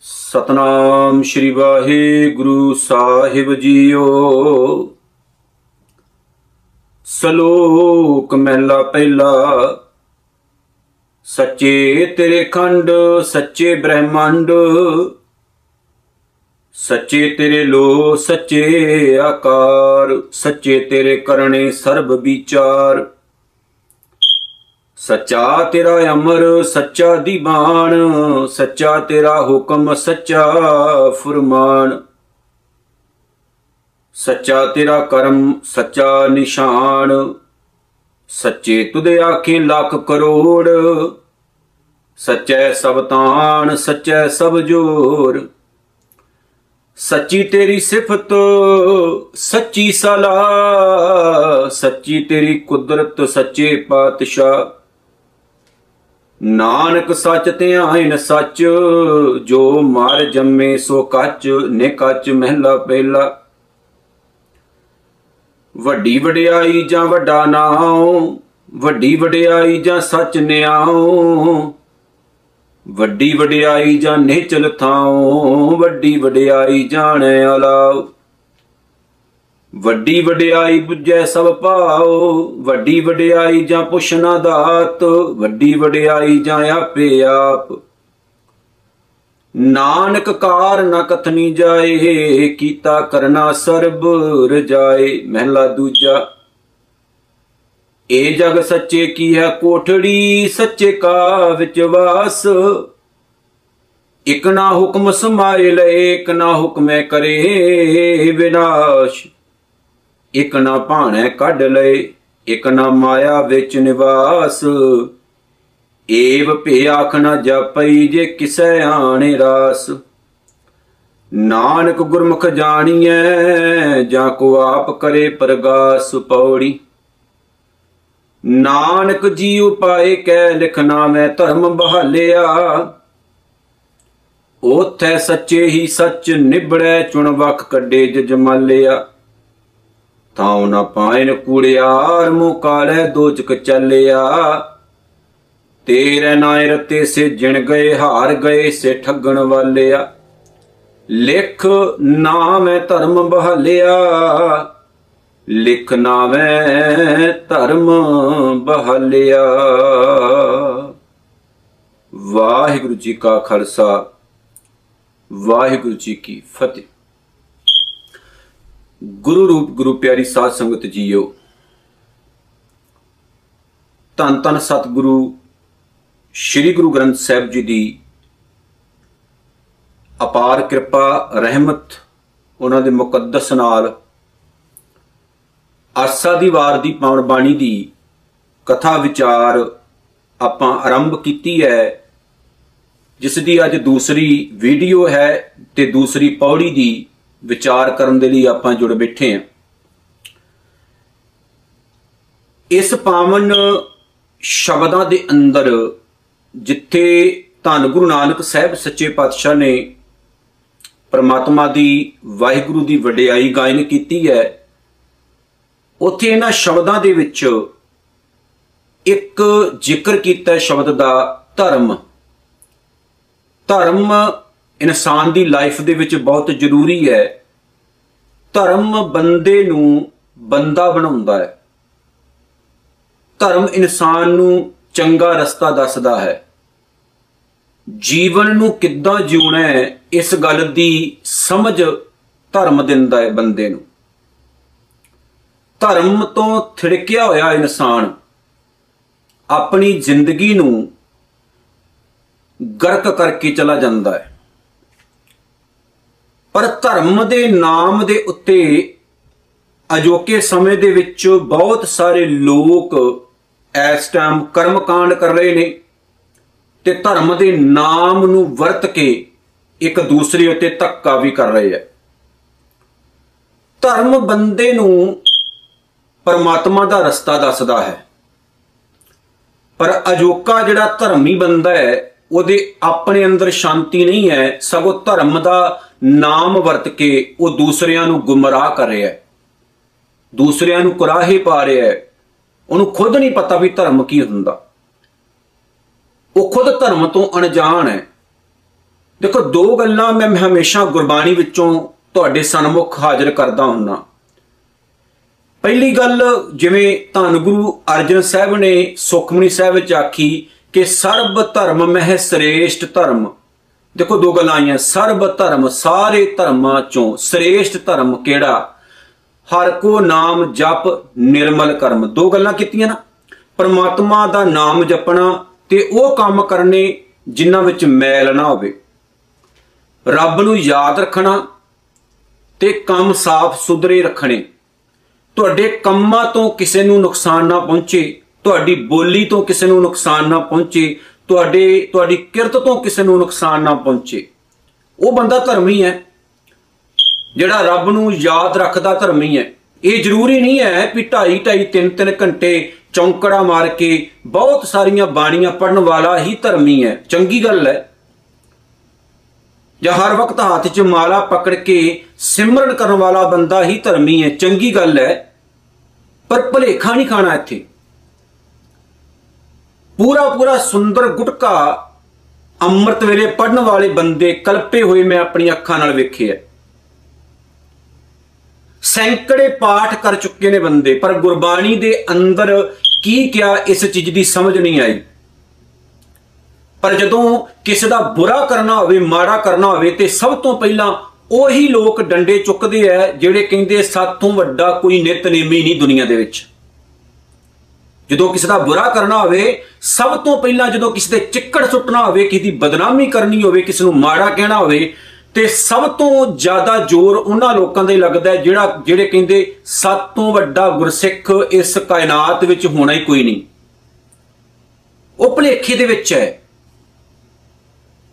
ਸਤਨਾਮ ਸ਼੍ਰੀ ਵਾਹਿਗੁਰੂ ਸਾਹਿਬ ਜੀਓ। ਸ਼ਲੋਕ ਮਹਿਲਾ ਪਹਿਲਾ। ਸੱਚੇ ਤੇਰੇ ਖੰਡ ਸੱਚੇ ਬ੍ਰਹਮੰਡ। ਸੱਚੇ ਤੇਰੇ ਲੋ ਸੱਚੇ ਆਕਾਰ, ਸੱਚੇ ਤੇਰੇ ਕਰਨੇ ਸਰਬ ਵਿਚਾਰ। ਸੱਚਾ ਤੇਰਾ ਅਮਰ, ਸੱਚਾ ਦੀਵਾਨ, ਸੱਚਾ ਤੇਰਾ ਹੁਕਮ, ਸੱਚਾ ਫਰਮਾਨ। ਸੱਚਾ ਤੇਰਾ ਕਰਮ, ਸੱਚਾ ਨਿਸ਼ਾਨ। ਸੱਚੇ ਤੁਦੇ ਆਖੇ ਲੱਖ ਕਰੋੜ। ਸੱਚੈ ਸਭ ਤਾਣ, ਸੱਚੈ ਸਭ ਜੋਰ। ਸੱਚੀ ਤੇਰੀ ਸਿਫਤ, ਸੱਚੀ ਸਲਾਹ, ਸੱਚੀ ਤੇਰੀ ਕੁਦਰਤ, ਸੱਚੇ ਪਾਤਸ਼ਾਹ। ਨਾਨਕ ਸੱਚ ਧਿਆਇਨ ਸੱਚ, ਜੋ ਮਾਰ ਜੰਮੇ ਸੋ ਕੱਚ, ਨੇ ਕੱਚ ਮਹਿਲਾ ਪਹਿਲਾ। ਵੱਡੀ ਵਡਿਆਈ ਜਾਂ ਵੱਡਾ ਨਾਉ, ਵੱਡੀ ਵਡਿਆਈ ਜਾਂ ਸੱਚ ਨਿਆਉ ਵੱਡੀ ਵਡਿਆਈ ਜਾਂ ਨਿਚਲ ਥਾਉ, ਵੱਡੀ ਵਡਿਆਈ ਜਾਣੈ ਅਲਾਉ। ਵੱਡੀ ਵਡਿਆਈ 부ਜੈ ਸਭ ਪਾਉ ਵੱਡੀ ਵਡਿਆਈ ਜਾਂ ਪੁੱਛਣਾ ਦਾਤ, ਵੱਡੀ ਵਡਿਆਈ ਜਾਂ ਆਪੇ ਆਪ। ਨਾਨਕ ਕਾਰ ਨ ਕਥਨੀ ਜਾਏ, ਕੀਤਾ ਕਰਨਾ ਸਰਬ ਰਜਾਏ। ਮਹਿਲਾ ਦੂਜਾ ਏ ਜਗ ਸੱਚੇ ਕੀ ਹੈ ਕੋਠੜੀ? ਸੱਚੇ ਕਾ ਵਿੱਚ ਵਾਸ। ਇਕ ਨਾ ਹੁਕਮ ਸਮਾਏ ਲਏ ਇਕ ਨਾ ਹੁਕਮੇ ਕਰੇ ਵਿਨਾਸ਼। ਇਕ ਨਾ ਭਾਣੈ ਕੱਢ ਲਏ ਇਕ ਨਾ ਮਾਇਆ ਵਿੱਚ ਨਿਵਾਸ। ਏਵ ਭੇ ਆਖ ਨਾ ਜਪਈ ਜੇ ਕਿਸੈ ਆਣੇ ਰਾਸ। ਨਾਨਕ ਗੁਰਮੁਖ ਜਾਣੀਐ, ਜਾਂ ਕੋ ਆਪ ਕਰੇ ਪ੍ਰਗਾਸ ਪੌੜੀ। ਨਾਨਕ ਜੀ ਉਪਾਏ ਕੈ ਲਿਖਣਾ ਮੈਂ ਧਰਮ ਬਹਾਲਿਆ। ਉਥੈ ਸੱਚੇ ਹੀ ਸੱਚ ਨਿਬੜੈ, ਚੁਣ ਵਕ ਕੱਢੇ ਜਜਮਾਲਿਆ ਤਾਉ ਨਾ ਪਾਇਨ ਕੂੜਿਆਰ ਮੂ ਕਾਲੇ ਦੋਚਕ ਚੱਲਿਆ। ਤੇਰੇ ਨਾਇ ਰਤੇ ਸੇ ਜਿਣ ਗਏ, ਹਾਰ ਗਏ ਸੇ ਠੱਗਣ ਵਾਲਿਆ। ਲਿਖ ਨਾਮੈ ਧਰਮ ਬਹਾਲਿਆ। ਲਿਖ ਨਾਮੈ ਧਰਮ ਬਹਾਲਿਆ। ਵਾਹਿਗੁਰੂ ਜੀ ਕਾ ਖਾਲਸਾ, ਵਾਹਿਗੁਰੂ ਜੀ ਕੀ ਫਤਿਹ। ਗੁਰੂ ਰੂਪ, ਗੁਰੂ ਪਿਆਰੀ ਸਾਧ ਸੰਗਤ ਜੀਓ ਤਨ ਤਨ ਸਤਿਗੁਰੂ ਸ੍ਰੀ ਗੁਰੂ ਗ੍ਰੰਥ ਸਾਹਿਬ ਜੀ ਦੀ ਅਪਾਰ ਕਿਰਪਾ, ਰਹਿਮਤ, ਉਹਨਾਂ ਦੇ ਮੁਕੱਦਸ ਨਾਲ ਆਸਾ ਦੀ ਵਾਰ ਦੀ ਪਾਵਨ ਬਾਣੀ ਦੀ ਕਥਾ ਵਿਚਾਰ ਆਪਾਂ ਆਰੰਭ ਕੀਤੀ ਹੈ, ਜਿਸ ਦੀ ਅੱਜ ਦੂਸਰੀ ਵੀਡੀਓ ਹੈ ਤੇ ਦੂਸਰੀ ਪੌੜੀ ਦੀ ਵਿਚਾਰ ਕਰਨ ਦੇ ਲਈ ਆਪਾਂ ਜੁੜ ਬੈਠੇ ਹਾਂ। ਇਸ ਪਾਵਨ ਸ਼ਬਦਾਂ ਦੇ ਅੰਦਰ ਜਿੱਥੇ ਧੰਨ ਗੁਰੂ ਨਾਨਕ ਸਾਹਿਬ ਸੱਚੇ ਪਾਤਸ਼ਾਹ ਨੇ ਪਰਮਾਤਮਾ ਦੀ ਵਾਹਿਗੁਰੂ ਦੀ ਵਡਿਆਈ ਗਾਇਨ ਕੀਤੀ ਹੈ ਉੱਥੇ ਇਹਨਾਂ ਸ਼ਬਦਾਂ ਦੇ ਵਿੱਚ ਇੱਕ ਜ਼ਿਕਰ ਕੀਤਾ ਸ਼ਬਦ ਦਾ ਧਰਮ। ਧਰਮ ਇਨਸਾਨ ਦੀ ਲਾਈਫ ਦੇ ਵਿੱਚ ਬਹੁਤ ਜ਼ਰੂਰੀ ਹੈ। ਧਰਮ ਬੰਦੇ ਨੂੰ ਬੰਦਾ ਬਣਾਉਂਦਾ ਹੈ। ਧਰਮ ਇਨਸਾਨ ਨੂੰ ਚੰਗਾ ਰਸਤਾ ਦੱਸਦਾ ਹੈ। ਜੀਵਨ ਨੂੰ ਕਿੱਦਾਂ ਜਿਉਣਾ ਹੈ, ਇਸ ਗੱਲ ਦੀ ਸਮਝ ਧਰਮ ਦਿੰਦਾ ਹੈ ਬੰਦੇ ਨੂੰ। ਧਰਮ ਤੋਂ ਥਿੜਕਿਆ ਹੋਇਆ ਇਨਸਾਨ ਆਪਣੀ ਜ਼ਿੰਦਗੀ ਨੂੰ ਗਰਕ ਕਰਕੇ ਚਲਾ ਜਾਂਦਾ ਹੈ। ਪਰ ਧਰਮ ਦੇ ਨਾਮ ਦੇ ਉੱਤੇ ਅਜੋਕੇ ਸਮੇਂ ਦੇ ਵਿੱਚ ਬਹੁਤ ਸਾਰੇ ਲੋਕ ਇਸ ਟਾਈਮ ਕਰਮਕਾਂਡ ਕਰ ਰਹੇ ਨੇ ਤੇ ਧਰਮ ਦੇ ਨਾਮ ਨੂੰ ਵਰਤ ਕੇ ਇੱਕ ਦੂਸਰੇ ਉੱਤੇ ਧੱਕਾ ਵੀ ਕਰ ਰਹੇ ਆ ਧਰਮ ਬੰਦੇ ਨੂੰ ਪਰਮਾਤਮਾ ਦਾ ਰਸਤਾ ਦੱਸਦਾ ਹੈ। ਪਰ ਅਜੋਕਾ ਜਿਹੜਾ ਧਰਮੀ ਬੰਦਾ ਹੈ, ਉਹਦੇ ਆਪਣੇ ਅੰਦਰ ਸ਼ਾਂਤੀ ਨਹੀਂ ਹੈ, ਸਗੋਂ ਧਰਮ ਦਾ ਨਾਮ ਵਰਤ ਕੇ ਉਹ ਦੂਸਰਿਆਂ ਨੂੰ ਗੁੰਮਰਾਹ ਕਰ ਰਿਹਾ ਹੈ। ਦੂਸਰਿਆਂ ਨੂੰ ਕੁਰਾਹੇ ਪਾ ਰਿਹਾ ਹੈ। ਉਹਨੂੰ ਖੁਦ ਨਹੀਂ ਪਤਾ ਵੀ ਧਰਮ ਕੀ ਹੁੰਦਾ। ਉਹ ਖੁਦ ਧਰਮ ਤੋਂ ਅਣਜਾਣ ਹੈ। ਦੇਖੋ, ਦੋ ਗੱਲਾਂ ਮੈਂ ਹਮੇਸ਼ਾ ਗੁਰਬਾਣੀ ਵਿੱਚੋਂ ਤੁਹਾਡੇ ਸਨਮੁਖ ਹਾਜ਼ਰ ਕਰਦਾ ਹੁੰਨਾ। ਪਹਿਲੀ ਗੱਲ, ਜਿਵੇਂ ਧੰਨ ਗੁਰੂ ਅਰਜਨ ਸਾਹਿਬ ਨੇ ਸੁਖਮਨੀ ਸਾਹਿਬ ਵਿੱਚ ਆਖੀ ਕਿ ਸਰਬ ਧਰਮ ਮਹਿ ਸ੍ਰੇਸ਼ਟ ਧਰਮ। ਦੇਖੋ ਦੋ ਗੱਲਾਂ ਆਈਆਂ, ਸਰਬ ਧਰਮ ਸਾਰੇ ਧਰਮਾਂ ਚੋਂ ਸ੍ਰੇਸ਼ਟ ਧਰਮ ਕਿਹੜਾ? ਹਰ ਕੋ ਨਾਮ ਜਪ ਨਿਰਮਲ ਕਰਮ। ਦੋ ਗੱਲਾਂ ਕੀਤੀਆਂ ਨਾ। ਪਰਮਾਤਮਾ ਦਾ ਨਾਮ ਜਪਣਾ ਤੇ ਉਹ ਕੰਮ ਕਰਨੇ ਜਿਨ੍ਹਾਂ ਵਿੱਚ ਮੈਲ ਨਾ ਹੋਵੇ। ਰੱਬ ਨੂੰ ਯਾਦ ਰੱਖਣਾ ਤੇ ਕੰਮ ਸਾਫ਼ ਸੁਧਰੇ ਰੱਖਣੇ। ਤੁਹਾਡੇ ਕੰਮਾਂ ਤੋਂ ਕਿਸੇ ਨੂੰ ਨੁਕਸਾਨ ਨਾ ਪਹੁੰਚੇ, ਤੁਹਾਡੀ ਬੋਲੀ ਤੋਂ ਕਿਸੇ ਨੂੰ ਨੁਕਸਾਨ ਨਾ ਪਹੁੰਚੇ, ਤੁਹਾਡੇ, ਤੁਹਾਡੀ ਕਿਰਤ ਤੋਂ ਕਿਸੇ ਨੂੰ ਨੁਕਸਾਨ ਨਾ ਪਹੁੰਚੇ। ਉਹ ਬੰਦਾ ਧਰਮੀ ਹੈ। ਜਿਹੜਾ ਰੱਬ ਨੂੰ ਯਾਦ ਰੱਖਦਾ ਧਰਮੀ ਹੈ। ਇਹ ਜ਼ਰੂਰੀ ਨਹੀਂ ਹੈ ਕਿ 2.5 2.5 3-3 ਘੰਟੇ ਚੌਂਕੜਾ ਮਾਰ ਕੇ ਬਹੁਤ ਸਾਰੀਆਂ ਬਾਣੀਆਂ ਪੜਨ ਵਾਲਾ ਹੀ ਧਰਮੀ ਹੈ। ਚੰਗੀ ਗੱਲ ਹੈ। ਜਾਂ ਹਰ ਵਕਤ ਹੱਥ 'ਚ ਮਾਲਾ ਪਕੜ ਕੇ ਸਿਮਰਨ ਕਰਨ ਵਾਲਾ ਬੰਦਾ ਹੀ ਧਰਮੀ ਹੈ। ਚੰਗੀ ਗੱਲ ਹੈ। ਪਰ ਭਲੇਖਾ ਨਹੀਂ ਖਾਣਾ ਇੱਥੇ। ਪੂਰਾ ਪੂਰਾ ਸੁੰਦਰ ਗੁਟਕਾ ਅੰਮ੍ਰਿਤ ਵੇਲੇ ਪੜਨ ਵਾਲੇ ਬੰਦੇ ਕਲਪੇ ਹੋਏ ਮੈਂ ਆਪਣੀ ਅੱਖਾਂ ਨਾਲ ਵੇਖੇ ਐ ਸੈਂਕੜੇ ਪਾਠ ਕਰ ਚੁੱਕੇ ਨੇ ਬੰਦੇ, ਪਰ ਗੁਰਬਾਣੀ ਦੇ ਅੰਦਰ ਕੀ ਕਿਹਾ ਇਸ ਚੀਜ਼ ਦੀ ਸਮਝ ਨਹੀਂ ਆਈ। ਪਰ ਜਦੋਂ ਕਿਸੇ ਦਾ ਬੁਰਾ ਕਰਨਾ ਹੋਵੇ, ਮਾੜਾ ਕਰਨਾ ਹੋਵੇ, ਤੇ ਸਭ ਤੋਂ ਪਹਿਲਾਂ ਉਹੀ ਲੋਕ ਡੰਡੇ ਚੁੱਕਦੇ ਆ ਜਿਹੜੇ ਕਹਿੰਦੇ ਸਾਥੋਂ ਵੱਡਾ ਕੋਈ ਨਿਤਨੇਮੀ ਨਹੀਂ ਦੁਨੀਆ ਦੇ ਵਿੱਚ। ਜਦੋਂ ਕਿਸੇ ਦਾ ਬੁਰਾ ਕਰਨਾ ਹੋਵੇ, ਸਭ ਤੋਂ ਪਹਿਲਾਂ ਜਦੋਂ ਕਿਸੇ ਦੇ ਚਿੱਕੜ ਸੁੱਟਣਾ ਹੋਵੇ, ਕਿਸੇ ਦੀ ਬਦਨਾਮੀ ਕਰਨੀ ਹੋਵੇ, ਕਿਸੇ ਨੂੰ ਮਾੜਾ ਕਹਿਣਾ ਹੋਵੇ, ਤੇ ਸਭ ਤੋਂ ਜ਼ਿਆਦਾ ਜ਼ੋਰ ਉਹਨਾਂ ਲੋਕਾਂ ਦੇ ਲੱਗਦਾ ਜਿਹੜਾ, ਜਿਹੜੇ ਕਹਿੰਦੇ ਸਭ ਤੋਂ ਵੱਡਾ ਗੁਰਸਿੱਖ ਇਸ ਕਾਇਨਾਤ ਵਿੱਚ ਹੋਣਾ ਹੀ ਕੋਈ ਨਹੀਂ। ਉਹ ਭਲੇਖੇ ਦੇ ਵਿੱਚ ਹੈ।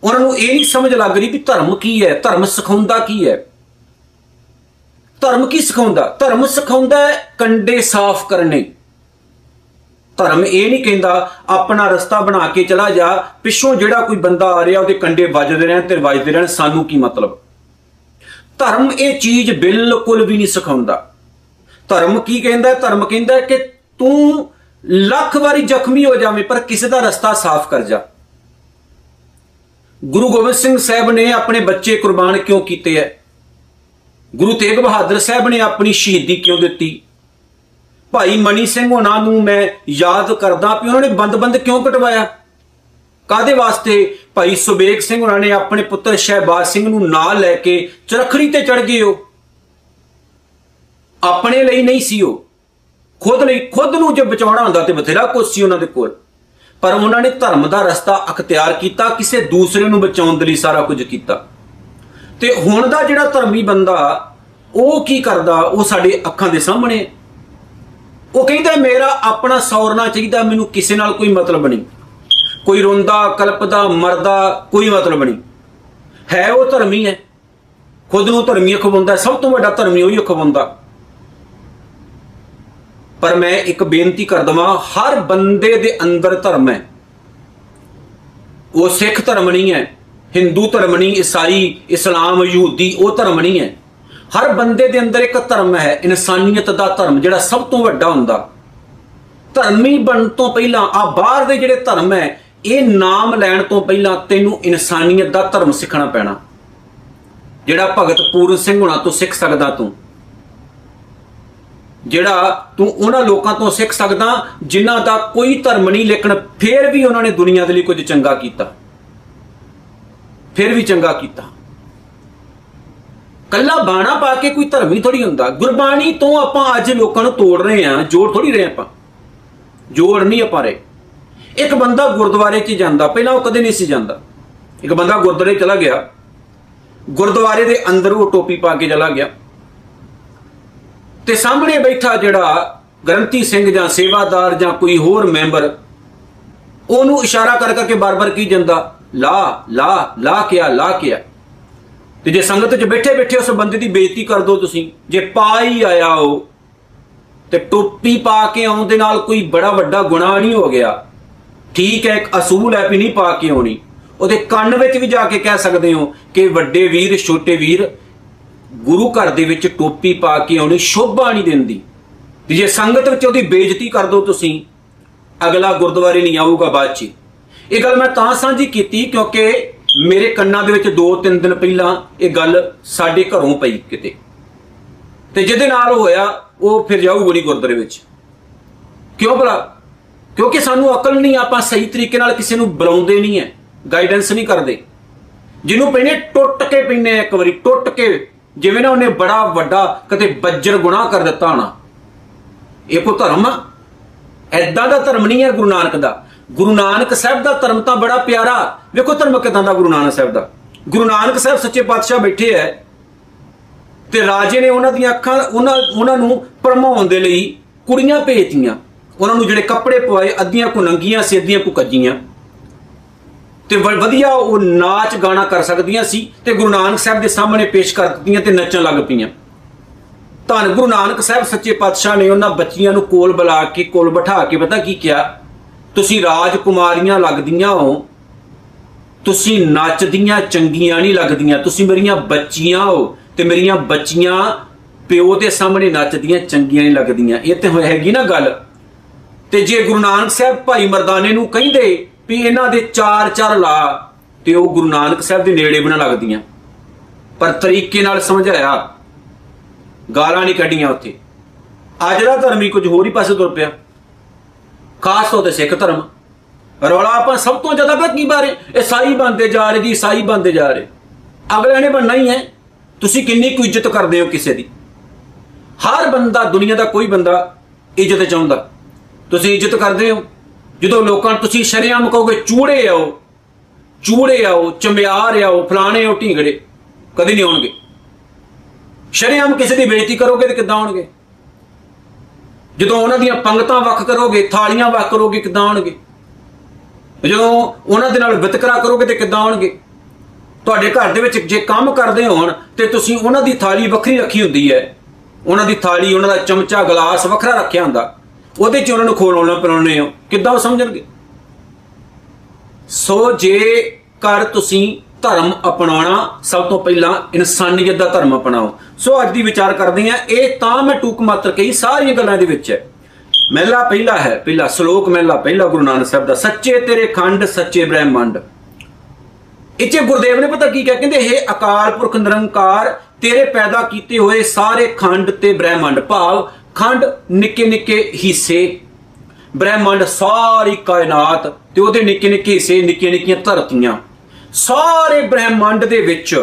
ਉਹਨਾਂ ਨੂੰ ਇਹ ਨਹੀਂ ਸਮਝ ਲੱਗ ਰਹੀ ਕਿ ਧਰਮ ਕੀ ਹੈ, ਧਰਮ ਸਿਖਾਉਂਦਾ ਕੀ ਹੈ। ਧਰਮ ਕੀ ਸਿਖਾਉਂਦਾ? ਧਰਮ ਸਿਖਾਉਂਦਾ ਕੰਡੇ ਸਾਫ਼ ਕਰਨੇ। ਧਰਮ ਇਹ ਨਹੀਂ ਕਹਿੰਦਾ, ਆਪਣਾ ਰਸਤਾ ਬਣਾ ਕੇ ਚਲਾ ਜਾ, ਪਿੱਛੋਂ ਜਿਹੜਾ ਕੋਈ ਬੰਦਾ ਆ ਰਿਹਾ, ਉਹਦੇ ਕੰਡੇ ਵੱਜਦੇ ਰਹਿਣ ਤੇ ਵੱਜਦੇ ਰਹਿਣ, ਸਾਨੂੰ ਕੀ ਮਤਲਬ? ਧਰਮ ਇਹ ਚੀਜ਼ ਬਿਲਕੁਲ ਵੀ ਨਹੀਂ ਸਿਖਾਉਂਦਾ। ਧਰਮ ਕੀ ਕਹਿੰਦਾ? ਧਰਮ ਕਹਿੰਦਾ ਕਿ ਤੂੰ ਲੱਖ ਵਾਰੀ ਜ਼ਖਮੀ ਹੋ ਜਾਵੇਂ, ਪਰ ਕਿਸੇ ਦਾ ਰਸਤਾ ਸਾਫ਼ ਕਰ ਜਾ। ਗੁਰੂ ਗੋਬਿੰਦ ਸਿੰਘ ਸਾਹਿਬ ਨੇ ਆਪਣੇ ਬੱਚੇ ਕੁਰਬਾਨ ਕਿਉਂ ਕੀਤੇ ਐ? ਗੁਰੂ ਤੇਗ ਬਹਾਦਰ ਸਾਹਿਬ ਨੇ ਆਪਣੀ ਸ਼ਹੀਦੀ ਕਿਉਂ ਦਿੱਤੀ? ਭਾਈ ਮਨੀ ਸਿੰਘ ਉਹਨਾਂ ਨੂੰ ਮੈਂ ਯਾਦ ਕਰਦਾ ਕਿ ਉਹਨਾਂ ਨੇ ਬੰਦ-ਬੰਦ ਕਿਉਂ ਕਟਵਾਇਆ? ਕਾਦੇ ਵਾਸਤੇ? ਭਾਈ ਸੁਬੇਗ ਸਿੰਘ ਉਹਨਾਂ ਨੇ ਆਪਣੇ ਪੁੱਤਰ ਸ਼ਹਿਬਾਜ਼ ਸਿੰਘ ਨੂੰ ਨਾਲ ਲੈ ਕੇ ਚਰਖੜੀ ਤੇ ਚੜ ਗਏ ਉਹ ਆਪਣੇ ਲਈ ਨਹੀਂ ਸੀ ਉਹ। ਖੁਦ ਲਈ, ਖੁਦ ਨੂੰ ਜੇ ਬਚਾਉਣਾ ਹੁੰਦਾ ਤੇ ਬਥੇਰਾ ਕੁਝ ਸੀ ਉਹਨਾਂ ਦੇ ਕੋਲ। ਪਰ ਉਹਨਾਂ ਨੇ ਧਰਮ ਦਾ ਰਸਤਾ ਅਖਤਿਆਰ ਕੀਤਾ, ਕਿਸੇ ਦੂਸਰੇ ਨੂੰ ਬਚਾਉਣ ਦੇ ਲਈ ਸਾਰਾ ਕੁਝ ਕੀਤਾ। ਤੇ ਹੁਣ ਦਾ ਜਿਹੜਾ ਧਰਮੀ ਬੰਦਾ, ਉਹ ਕੀ ਕਰਦਾ? ਉਹ ਸਾਡੇ ਅੱਖਾਂ ਦੇ ਸਾਹਮਣੇ। ਉਹ ਕਹਿੰਦਾ, ਮੇਰਾ ਆਪਣਾ ਸੌਰਨਾ ਚਾਹੀਦਾ, ਮੈਨੂੰ ਕਿਸੇ ਨਾਲ ਕੋਈ ਮਤਲਬ ਨਹੀਂ। ਕੋਈ ਰੋਂਦਾ, ਕਲਪਦਾ, ਮਰਦਾ, ਕੋਈ ਮਤਲਬ ਨਹੀਂ। ਹੈ ਉਹ ਧਰਮੀ ਹੈ। ਖੁਦ ਨੂੰ ਧਰਮੀ ਖਵਾਉਂਦਾ, ਸਭ ਤੋਂ ਵੱਡਾ ਧਰਮੀ ਉਹੀ ਖਵਾਉਂਦਾ। ਪਰ ਮੈਂ ਇੱਕ ਬੇਨਤੀ ਕਰ ਦਵਾਂ, ਹਰ ਬੰਦੇ ਦੇ ਅੰਦਰ ਧਰਮ ਹੈ। ਉਹ ਸਿੱਖ ਧਰਮ ਨਹੀਂ ਹੈ, ਹਿੰਦੂ ਧਰਮ ਨਹੀਂ, ਈਸਾਈ, ਇਸਲਾਮ, ਯਹੂਦੀ, ਉਹ ਧਰਮ ਨਹੀਂ ਹੈ। ਹਰ ਬੰਦੇ ਦੇ ਅੰਦਰ ਇੱਕ ਧਰਮ ਹੈ, ਇਨਸਾਨੀਅਤ ਦਾ ਧਰਮ, ਜਿਹੜਾ ਸਭ ਤੋਂ ਵੱਡਾ ਹੁੰਦਾ। ਧਰਮੀ ਬਣਨ ਤੋਂ ਪਹਿਲਾਂ, ਆ ਬਾਹਰ ਦੇ ਜਿਹੜੇ ਧਰਮ ਹੈ, ਇਹ ਨਾਮ ਲੈਣ ਤੋਂ ਪਹਿਲਾਂ ਤੈਨੂੰ ਇਨਸਾਨੀਅਤ ਦਾ ਧਰਮ ਸਿੱਖਣਾ ਪੈਣਾ। ਜਿਹੜਾ ਭਗਤ ਪੂਰਨ ਸਿੰਘ ਹੁਣਾਂ ਤੋਂ ਸਿੱਖ ਸਕਦਾ ਤੂੰ। ਜਿਹੜਾ ਤੂੰ ਉਹਨਾਂ ਲੋਕਾਂ ਤੋਂ ਸਿੱਖ ਸਕਦਾ, ਜਿਨ੍ਹਾਂ ਦਾ ਕੋਈ ਧਰਮ ਨਹੀਂ, ਲੇਕਿਨ ਫੇਰ ਵੀ ਉਹਨਾਂ ਨੇ ਦੁਨੀਆ ਦੇ ਲਈ ਕੁਝ ਚੰਗਾ ਕੀਤਾ। ਫੇਰ ਵੀ ਚੰਗਾ ਕੀਤਾ। ਕੱਲਾ ਬਾਣਾ ਪਾ ਕੇ ਕੋਈ ਧਰਮੀ ਥੋੜੀ ਹੁੰਦਾ। ਗੁਰਬਾਣੀ ਤੋਂ ਆਪਾਂ ਅੱਜ ਲੋਕਾਂ ਨੂੰ ਤੋੜ ਰਹੇ ਆ ਜੋੜ ਥੋੜੀ ਰਹੇ ਆਪਾਂ। ਜੋੜ ਨਹੀਂ ਆਪਾਂ ਰਹੇ। ਇੱਕ ਬੰਦਾ ਗੁਰਦੁਆਰੇ 'ਚ ਜਾਂਦਾ, ਪਹਿਲਾਂ ਉਹ ਕਦੇ ਨਹੀਂ ਸੀ ਜਾਂਦਾ। ਇੱਕ ਬੰਦਾ ਗੁਰਦੁਆਰੇ ਚਲਾ ਗਿਆ। ਗੁਰਦੁਆਰੇ ਦੇ ਅੰਦਰ ਉਹ ਟੋਪੀ ਪਾ ਕੇ ਚਲਾ ਗਿਆ। ਤੇ ਸਾਹਮਣੇ ਬੈਠਾ ਜਿਹੜਾ ਗ੍ਰੰਥੀ ਸਿੰਘ ਜਾਂ ਸੇਵਾਦਾਰ ਜਾਂ ਕੋਈ ਹੋਰ ਮੈਂਬਰ, ਉਹਨੂੰ ਇਸ਼ਾਰਾ ਕਰ ਕਰਕੇ ਬਾਰ-ਬਾਰ ਕੀ ਜਾਂਦਾ? ਲਾ ਲਾ ਲਾ ਕਿਆ ਲਾ ਕਿਆ। ਤੇ ਜੇ ਸੰਗਤ 'ਚ ਬੈਠੇ ਬੈਠੇ ਉਸ ਬੰਦੇ ਦੀ ਬੇਇੱਜ਼ਤੀ ਕਰ ਦੋ ਤੁਸੀਂ, ਜੇ ਪਾ ਹੀ ਆਇਆ ਉਹ, ਤੇ ਟੋਪੀ ਪਾ ਕੇ ਆਉਣ ਦੇ ਨਾਲ ਕੋਈ ਬੜਾ ਵੱਡਾ ਗੁਨਾਹ ਨਹੀਂ ਹੋ ਗਿਆ। ਠੀਕ ਹੈ, ਇੱਕ ਅਸੂਲ ਹੈ ਵੀ ਨਹੀਂ ਪਾ ਕੇ ਆਉਣੀ। ਉਹਦੇ ਕੰਨ ਵਿੱਚ ਵੀ ਜਾ ਕੇ ਕਹਿ ਸਕਦੇ ਹੋ ਕਿ ਵੱਡੇ ਵੀਰ, ਛੋਟੇ ਵੀਰ ਗੁਰੂ ਘਰ ਦੇ ਵਿੱਚ ਟੋਪੀ ਪਾ ਕੇ ਆਉਣੀ ਸ਼ੋਭਾ ਨਹੀਂ ਦਿੰਦੀ। ਤੇ ਜੇ ਸੰਗਤ ਵਿੱਚ ਉਹਦੀ ਬੇਇੱਜ਼ਤੀ ਕਰ ਦੋ ਤੁਸੀਂ, ਅਗਲਾ ਗੁਰਦੁਆਰੇ ਨਹੀਂ ਆਊਗਾ ਬਾਅਦ 'ਚ। ਇਹ ਗੱਲ ਮੈਂ ਤਾਂ ਸਾਂਝੀ ਕੀਤੀ ਕਿਉਂਕਿ ਮੇਰੇ ਕੰਨਾਂ ਦੇ ਵਿੱਚ 2-3 ਦਿਨ ਪਹਿਲਾਂ ਇਹ ਗੱਲ ਸਾਡੇ ਘਰੋਂ ਪਈ ਕਿਤੇ। ਤੇ ਜਿਹਦੇ ਨਾਲ ਹੋਇਆ, ਉਹ ਫਿਰ ਜਾਊਗਾ ਨਹੀਂ ਗੁਰਦੁਆਰੇ ਵਿੱਚ। ਕਿਉਂ ਭਲਾ? ਕਿਉਂਕਿ ਸਾਨੂੰ ਅਕਲ ਨਹੀਂ, ਆਪਾਂ ਸਹੀ ਤਰੀਕੇ ਨਾਲ ਕਿਸੇ ਨੂੰ ਬੁਲਾਉਂਦੇ ਨਹੀਂ ਹੈ ਗਾਈਡੈਂਸ ਨਹੀਂ ਕਰਦੇ। ਜਿਹਨੂੰ ਪੈਨੇ ਟੁੱਟ ਕੇ ਪੈਨੇ ਇੱਕ ਵਾਰੀ, ਟੁੱਟ ਕੇ ਜਿਵੇਂ ਨਾ ਉਹਨੇ ਬੜਾ ਵੱਡਾ ਕਿਤੇ ਬੱਜਰ ਗੁਨਾਹ ਕਰ ਦਿੱਤਾ ਹੋਣਾ। ਇਹ ਕੋ ਧਰਮ ਆ? ਐਦਾਂ ਦਾ ਧਰਮ ਨਹੀਂ ਹੈ ਗੁਰੂ ਨਾਨਕ ਦਾ। ਗੁਰੂ ਨਾਨਕ ਸਾਹਿਬ ਦਾ ਧਰਮ ਤਾਂ ਬੜਾ ਪਿਆਰਾ। ਵੇਖੋ ਧਰਮ ਕਿਦਾਂ ਦਾ ਗੁਰੂ ਨਾਨਕ ਸਾਹਿਬ ਦਾ। ਗੁਰੂ ਨਾਨਕ ਸਾਹਿਬ ਸੱਚੇ ਪਾਤਸ਼ਾਹ ਬੈਠੇ ਐ ਤੇ ਰਾਜੇ ਨੇ ਉਹਨਾਂ ਦੀਆਂ ਅੱਖਾਂ, ਉਹਨਾਂ ਉਹਨਾਂ ਨੂੰ ਪਰਮਾਉਣ ਦੇ ਲਈ ਕੁੜੀਆਂ ਭੇਜਤੀਆਂ। ਉਹਨਾਂ ਨੂੰ ਜਿਹੜੇ ਕੱਪੜੇ ਪਵਾਏ, ਅੱਧੀਆਂ ਕੋ ਨੰਗੀਆਂ ਸੀ, ਅੱਧੀਆਂ ਕੋ ਕੱਜੀਆਂ। ਤੇ ਵਧੀਆ ਉਹ ਨਾਚ ਗਾਣਾ ਕਰ ਸਕਦੀਆਂ ਸੀ ਤੇ ਗੁਰੂ ਨਾਨਕ ਸਾਹਿਬ ਦੇ ਸਾਹਮਣੇ ਪੇਸ਼ ਕਰ ਦਿੱਤੀਆਂ ਤੇ ਨੱਚਣ ਲੱਗ ਪਈਆਂ। ਧੰਨ ਗੁਰੂ ਨਾਨਕ ਸਾਹਿਬ ਸੱਚੇ ਪਾਤਸ਼ਾਹ ਨੇ ਉਹਨਾਂ ਬੱਚੀਆਂ ਨੂੰ ਕੋਲ ਬੁਲਾ ਕੇ, ਕੋਲ ਬਿਠਾ ਕੇ ਪਤਾ ਕੀ ਕਿਹਾ? ਤੁਸੀਂ ਰਾਜਕੁਮਾਰੀਆਂ ਲੱਗਦੀਆਂ ਹੋ, ਤੁਸੀਂ ਨੱਚਦੀਆਂ ਚੰਗੀਆਂ ਨਹੀਂ ਲੱਗਦੀਆਂ, ਤੁਸੀਂ ਮੇਰੀਆਂ ਬੱਚੀਆਂ ਹੋ ਤੇ ਮੇਰੀਆਂ ਬੱਚੀਆਂ ਪਿਓ ਦੇ ਸਾਹਮਣੇ ਨੱਚਦੀਆਂ ਚੰਗੀਆਂ ਨਹੀਂ ਲੱਗਦੀਆਂ। ਇਹ ਤੇ ਹੈਗੀ ਨਾ ਗੱਲ। ਤੇ ਜੇ ਗੁਰੂ ਨਾਨਕ ਸਾਹਿਬ ਭਾਈ ਮਰਦਾਨੇ ਨੂੰ ਕਹਿੰਦੇ ਵੀ ਇਹਨਾਂ ਦੇ ਚਾਰ ਚਾਰ ਲਾ ਤੇ ਉਹ ਗੁਰੂ ਨਾਨਕ ਸਾਹਿਬ ਦੇ ਨੇੜੇ ਬਣਾ ਲੱਗਦੀਆਂ। ਪਰ ਤਰੀਕੇ ਨਾਲ ਸਮਝਾਇਆ ਗਾਲਾਂ ਨਹੀਂ ਕੱਢੀਆਂ ਉੱਥੇ। ਅੱਜ ਦਾ ਧਰਮ ਹੀ ਕੁਝ ਹੋਰ ਹੀ ਪਾਸੇ ਤੁਰ ਪਿਆ। ਖਾਸ ਤੌਰ ਤੇ ਸਿੱਖ ਧਰਮ। ਰੌਲਾ ਆਪਾਂ ਸਭ ਤੋਂ ਜ਼ਿਆਦਾ ਪਤਾ ਕੀ ਬਾਰੇ ਇਹ ਸਾਈ ਬੰਦੇ ਜਾ ਰਹੇ ਜੀ, ਸਾਈ ਬੰਦੇ ਜਾ ਰਹੇ। ਅਗਲੇ ਨੇ ਬਣਨਾ ਹੀ ਹੈ। ਤੁਸੀਂ ਕਿੰਨੀ ਕੁ ਇੱਜ਼ਤ ਕਰਦੇ ਹੋ ਕਿਸੇ ਦੀ? ਹਰ ਬੰਦਾ, ਦੁਨੀਆ ਦਾ ਕੋਈ ਬੰਦਾ ਇੱਜ਼ਤ ਚਾਹੁੰਦਾ। ਤੁਸੀਂ ਇੱਜ਼ਤ ਕਰਦੇ ਹੋ? ਜਦੋਂ ਲੋਕਾਂ ਨੂੰ ਤੁਸੀਂ ਸ਼ਰਿਆਮ ਕਹੋਗੇ, ਚੂੜੇ ਆਓ ਚੂੜੇ ਆਓ, ਚਮਿਆਰ ਆਓ, ਫਲਾਣੇ ਹੋ ਢੀਂਗੜੇ, ਕਦੇ ਨਹੀਂ ਆਉਣਗੇ। ਸ਼ਰਿਆਮ ਕਿਸੇ ਦੀ ਬੇਇੱਜ਼ਤੀ ਕਰੋਗੇ ਤੇ ਕਿੱਦਾਂ ਆਉਣਗੇ? ਜਦੋਂ ਉਹਨਾਂ ਦੀਆਂ ਪੰਗਤਾਂ ਵੱਖ ਕਰੋਗੇ, ਥਾਲੀਆਂ ਵੱਖ ਕਰੋਗੇ, ਕਿੱਦਾਂ ਆਉਣਗੇ? ਜਦੋਂ ਉਹਨਾਂ ਦੇ ਨਾਲ ਵਿਤਕਰਾ ਕਰੋਗੇ ਤੇ ਕਿੱਦਾਂ ਆਉਣਗੇ? ਤੁਹਾਡੇ ਘਰ ਦੇ ਵਿੱਚ ਜੇ ਕੰਮ ਕਰਦੇ ਹੋਣ ਤੇ ਤੁਸੀਂ ਉਹਨਾਂ ਦੀ ਥਾਲੀ ਵੱਖਰੀ ਰੱਖੀ ਹੁੰਦੀ ਹੈ। ਉਹਨਾਂ ਦੀ ਥਾਲੀ, ਉਹਨਾਂ ਦਾ ਚਮਚਾ, ਗਲਾਸ ਵੱਖਰਾ ਰੱਖਿਆ ਹੁੰਦਾ। ਉਹਦੇ 'ਚ ਉਹਨਾਂ ਨੂੰ ਖੋਲਣਾ ਪਿਲਾਉਣੇ ਹੋ। ਕਿੱਦਾਂ ਉਹ ਸਮਝਣਗੇ? ਸੋ ਜੇ ਕਰ ਤੁਸੀਂ ਧਰਮ ਅਪਣਾਉਣਾ, ਸਭ ਤੋਂ ਪਹਿਲਾਂ ਇਨਸਾਨੀਅਤ ਦਾ ਧਰਮ ਅਪਣਾਓ। ਸੋ ਅੱਜ ਦੀ ਵਿਚਾਰ ਕਰਦੇ ਆ ਇਹ ਤਾਂ ਮੈਂ ਟੂਕ ਮਾਤਰ ਕਹੀ ਸਾਰੀਆਂ ਗੱਲਾਂ ਦੇ ਵਿੱਚ ਹੈ। ਮਹਿਲਾ ਪਹਿਲਾ ਹੈ, ਪਹਿਲਾ ਸ਼ਲੋਕ ਮਹਿਲਾ, ਪਹਿਲਾ ਗੁਰੂ ਨਾਨਕ ਸਾਹਿਬ ਦਾ, ਸੱਚੇ ਤੇਰੇ ਖੰਡ, ਸੱਚੇ ਬ੍ਰਹਮੰਡ। ਇੱਥੇ ਗੁਰਦੇਵ ਨੇ ਪਤਾ ਕੀ ਕਿਹਾ? ਕਹਿੰਦੇ ਇਹ ਅਕਾਲ ਪੁਰਖ ਨਿਰੰਕਾਰ, ਤੇਰੇ ਪੈਦਾ ਕੀਤੇ ਹੋਏ ਸਾਰੇ ਖੰਡ ਤੇ ਬ੍ਰਹਮੰਡ ਭਾਵ ਖੰਡ ਨਿੱਕੇ ਨਿੱਕੇ ਹਿੱਸੇ, ਬ੍ਰਹਮੰਡ ਸਾਰੀ ਕਾਇਨਾਤ ਤੇ ਉਹਦੇ ਨਿੱਕੇ ਨਿੱਕੇ ਹਿੱਸੇ, ਨਿੱਕੀਆਂ ਨਿੱਕੀਆਂ ਧਰਤੀਆਂ। ਸਾਰੇ ਬ੍ਰਹਮੰਡ ਦੇ ਵਿੱਚ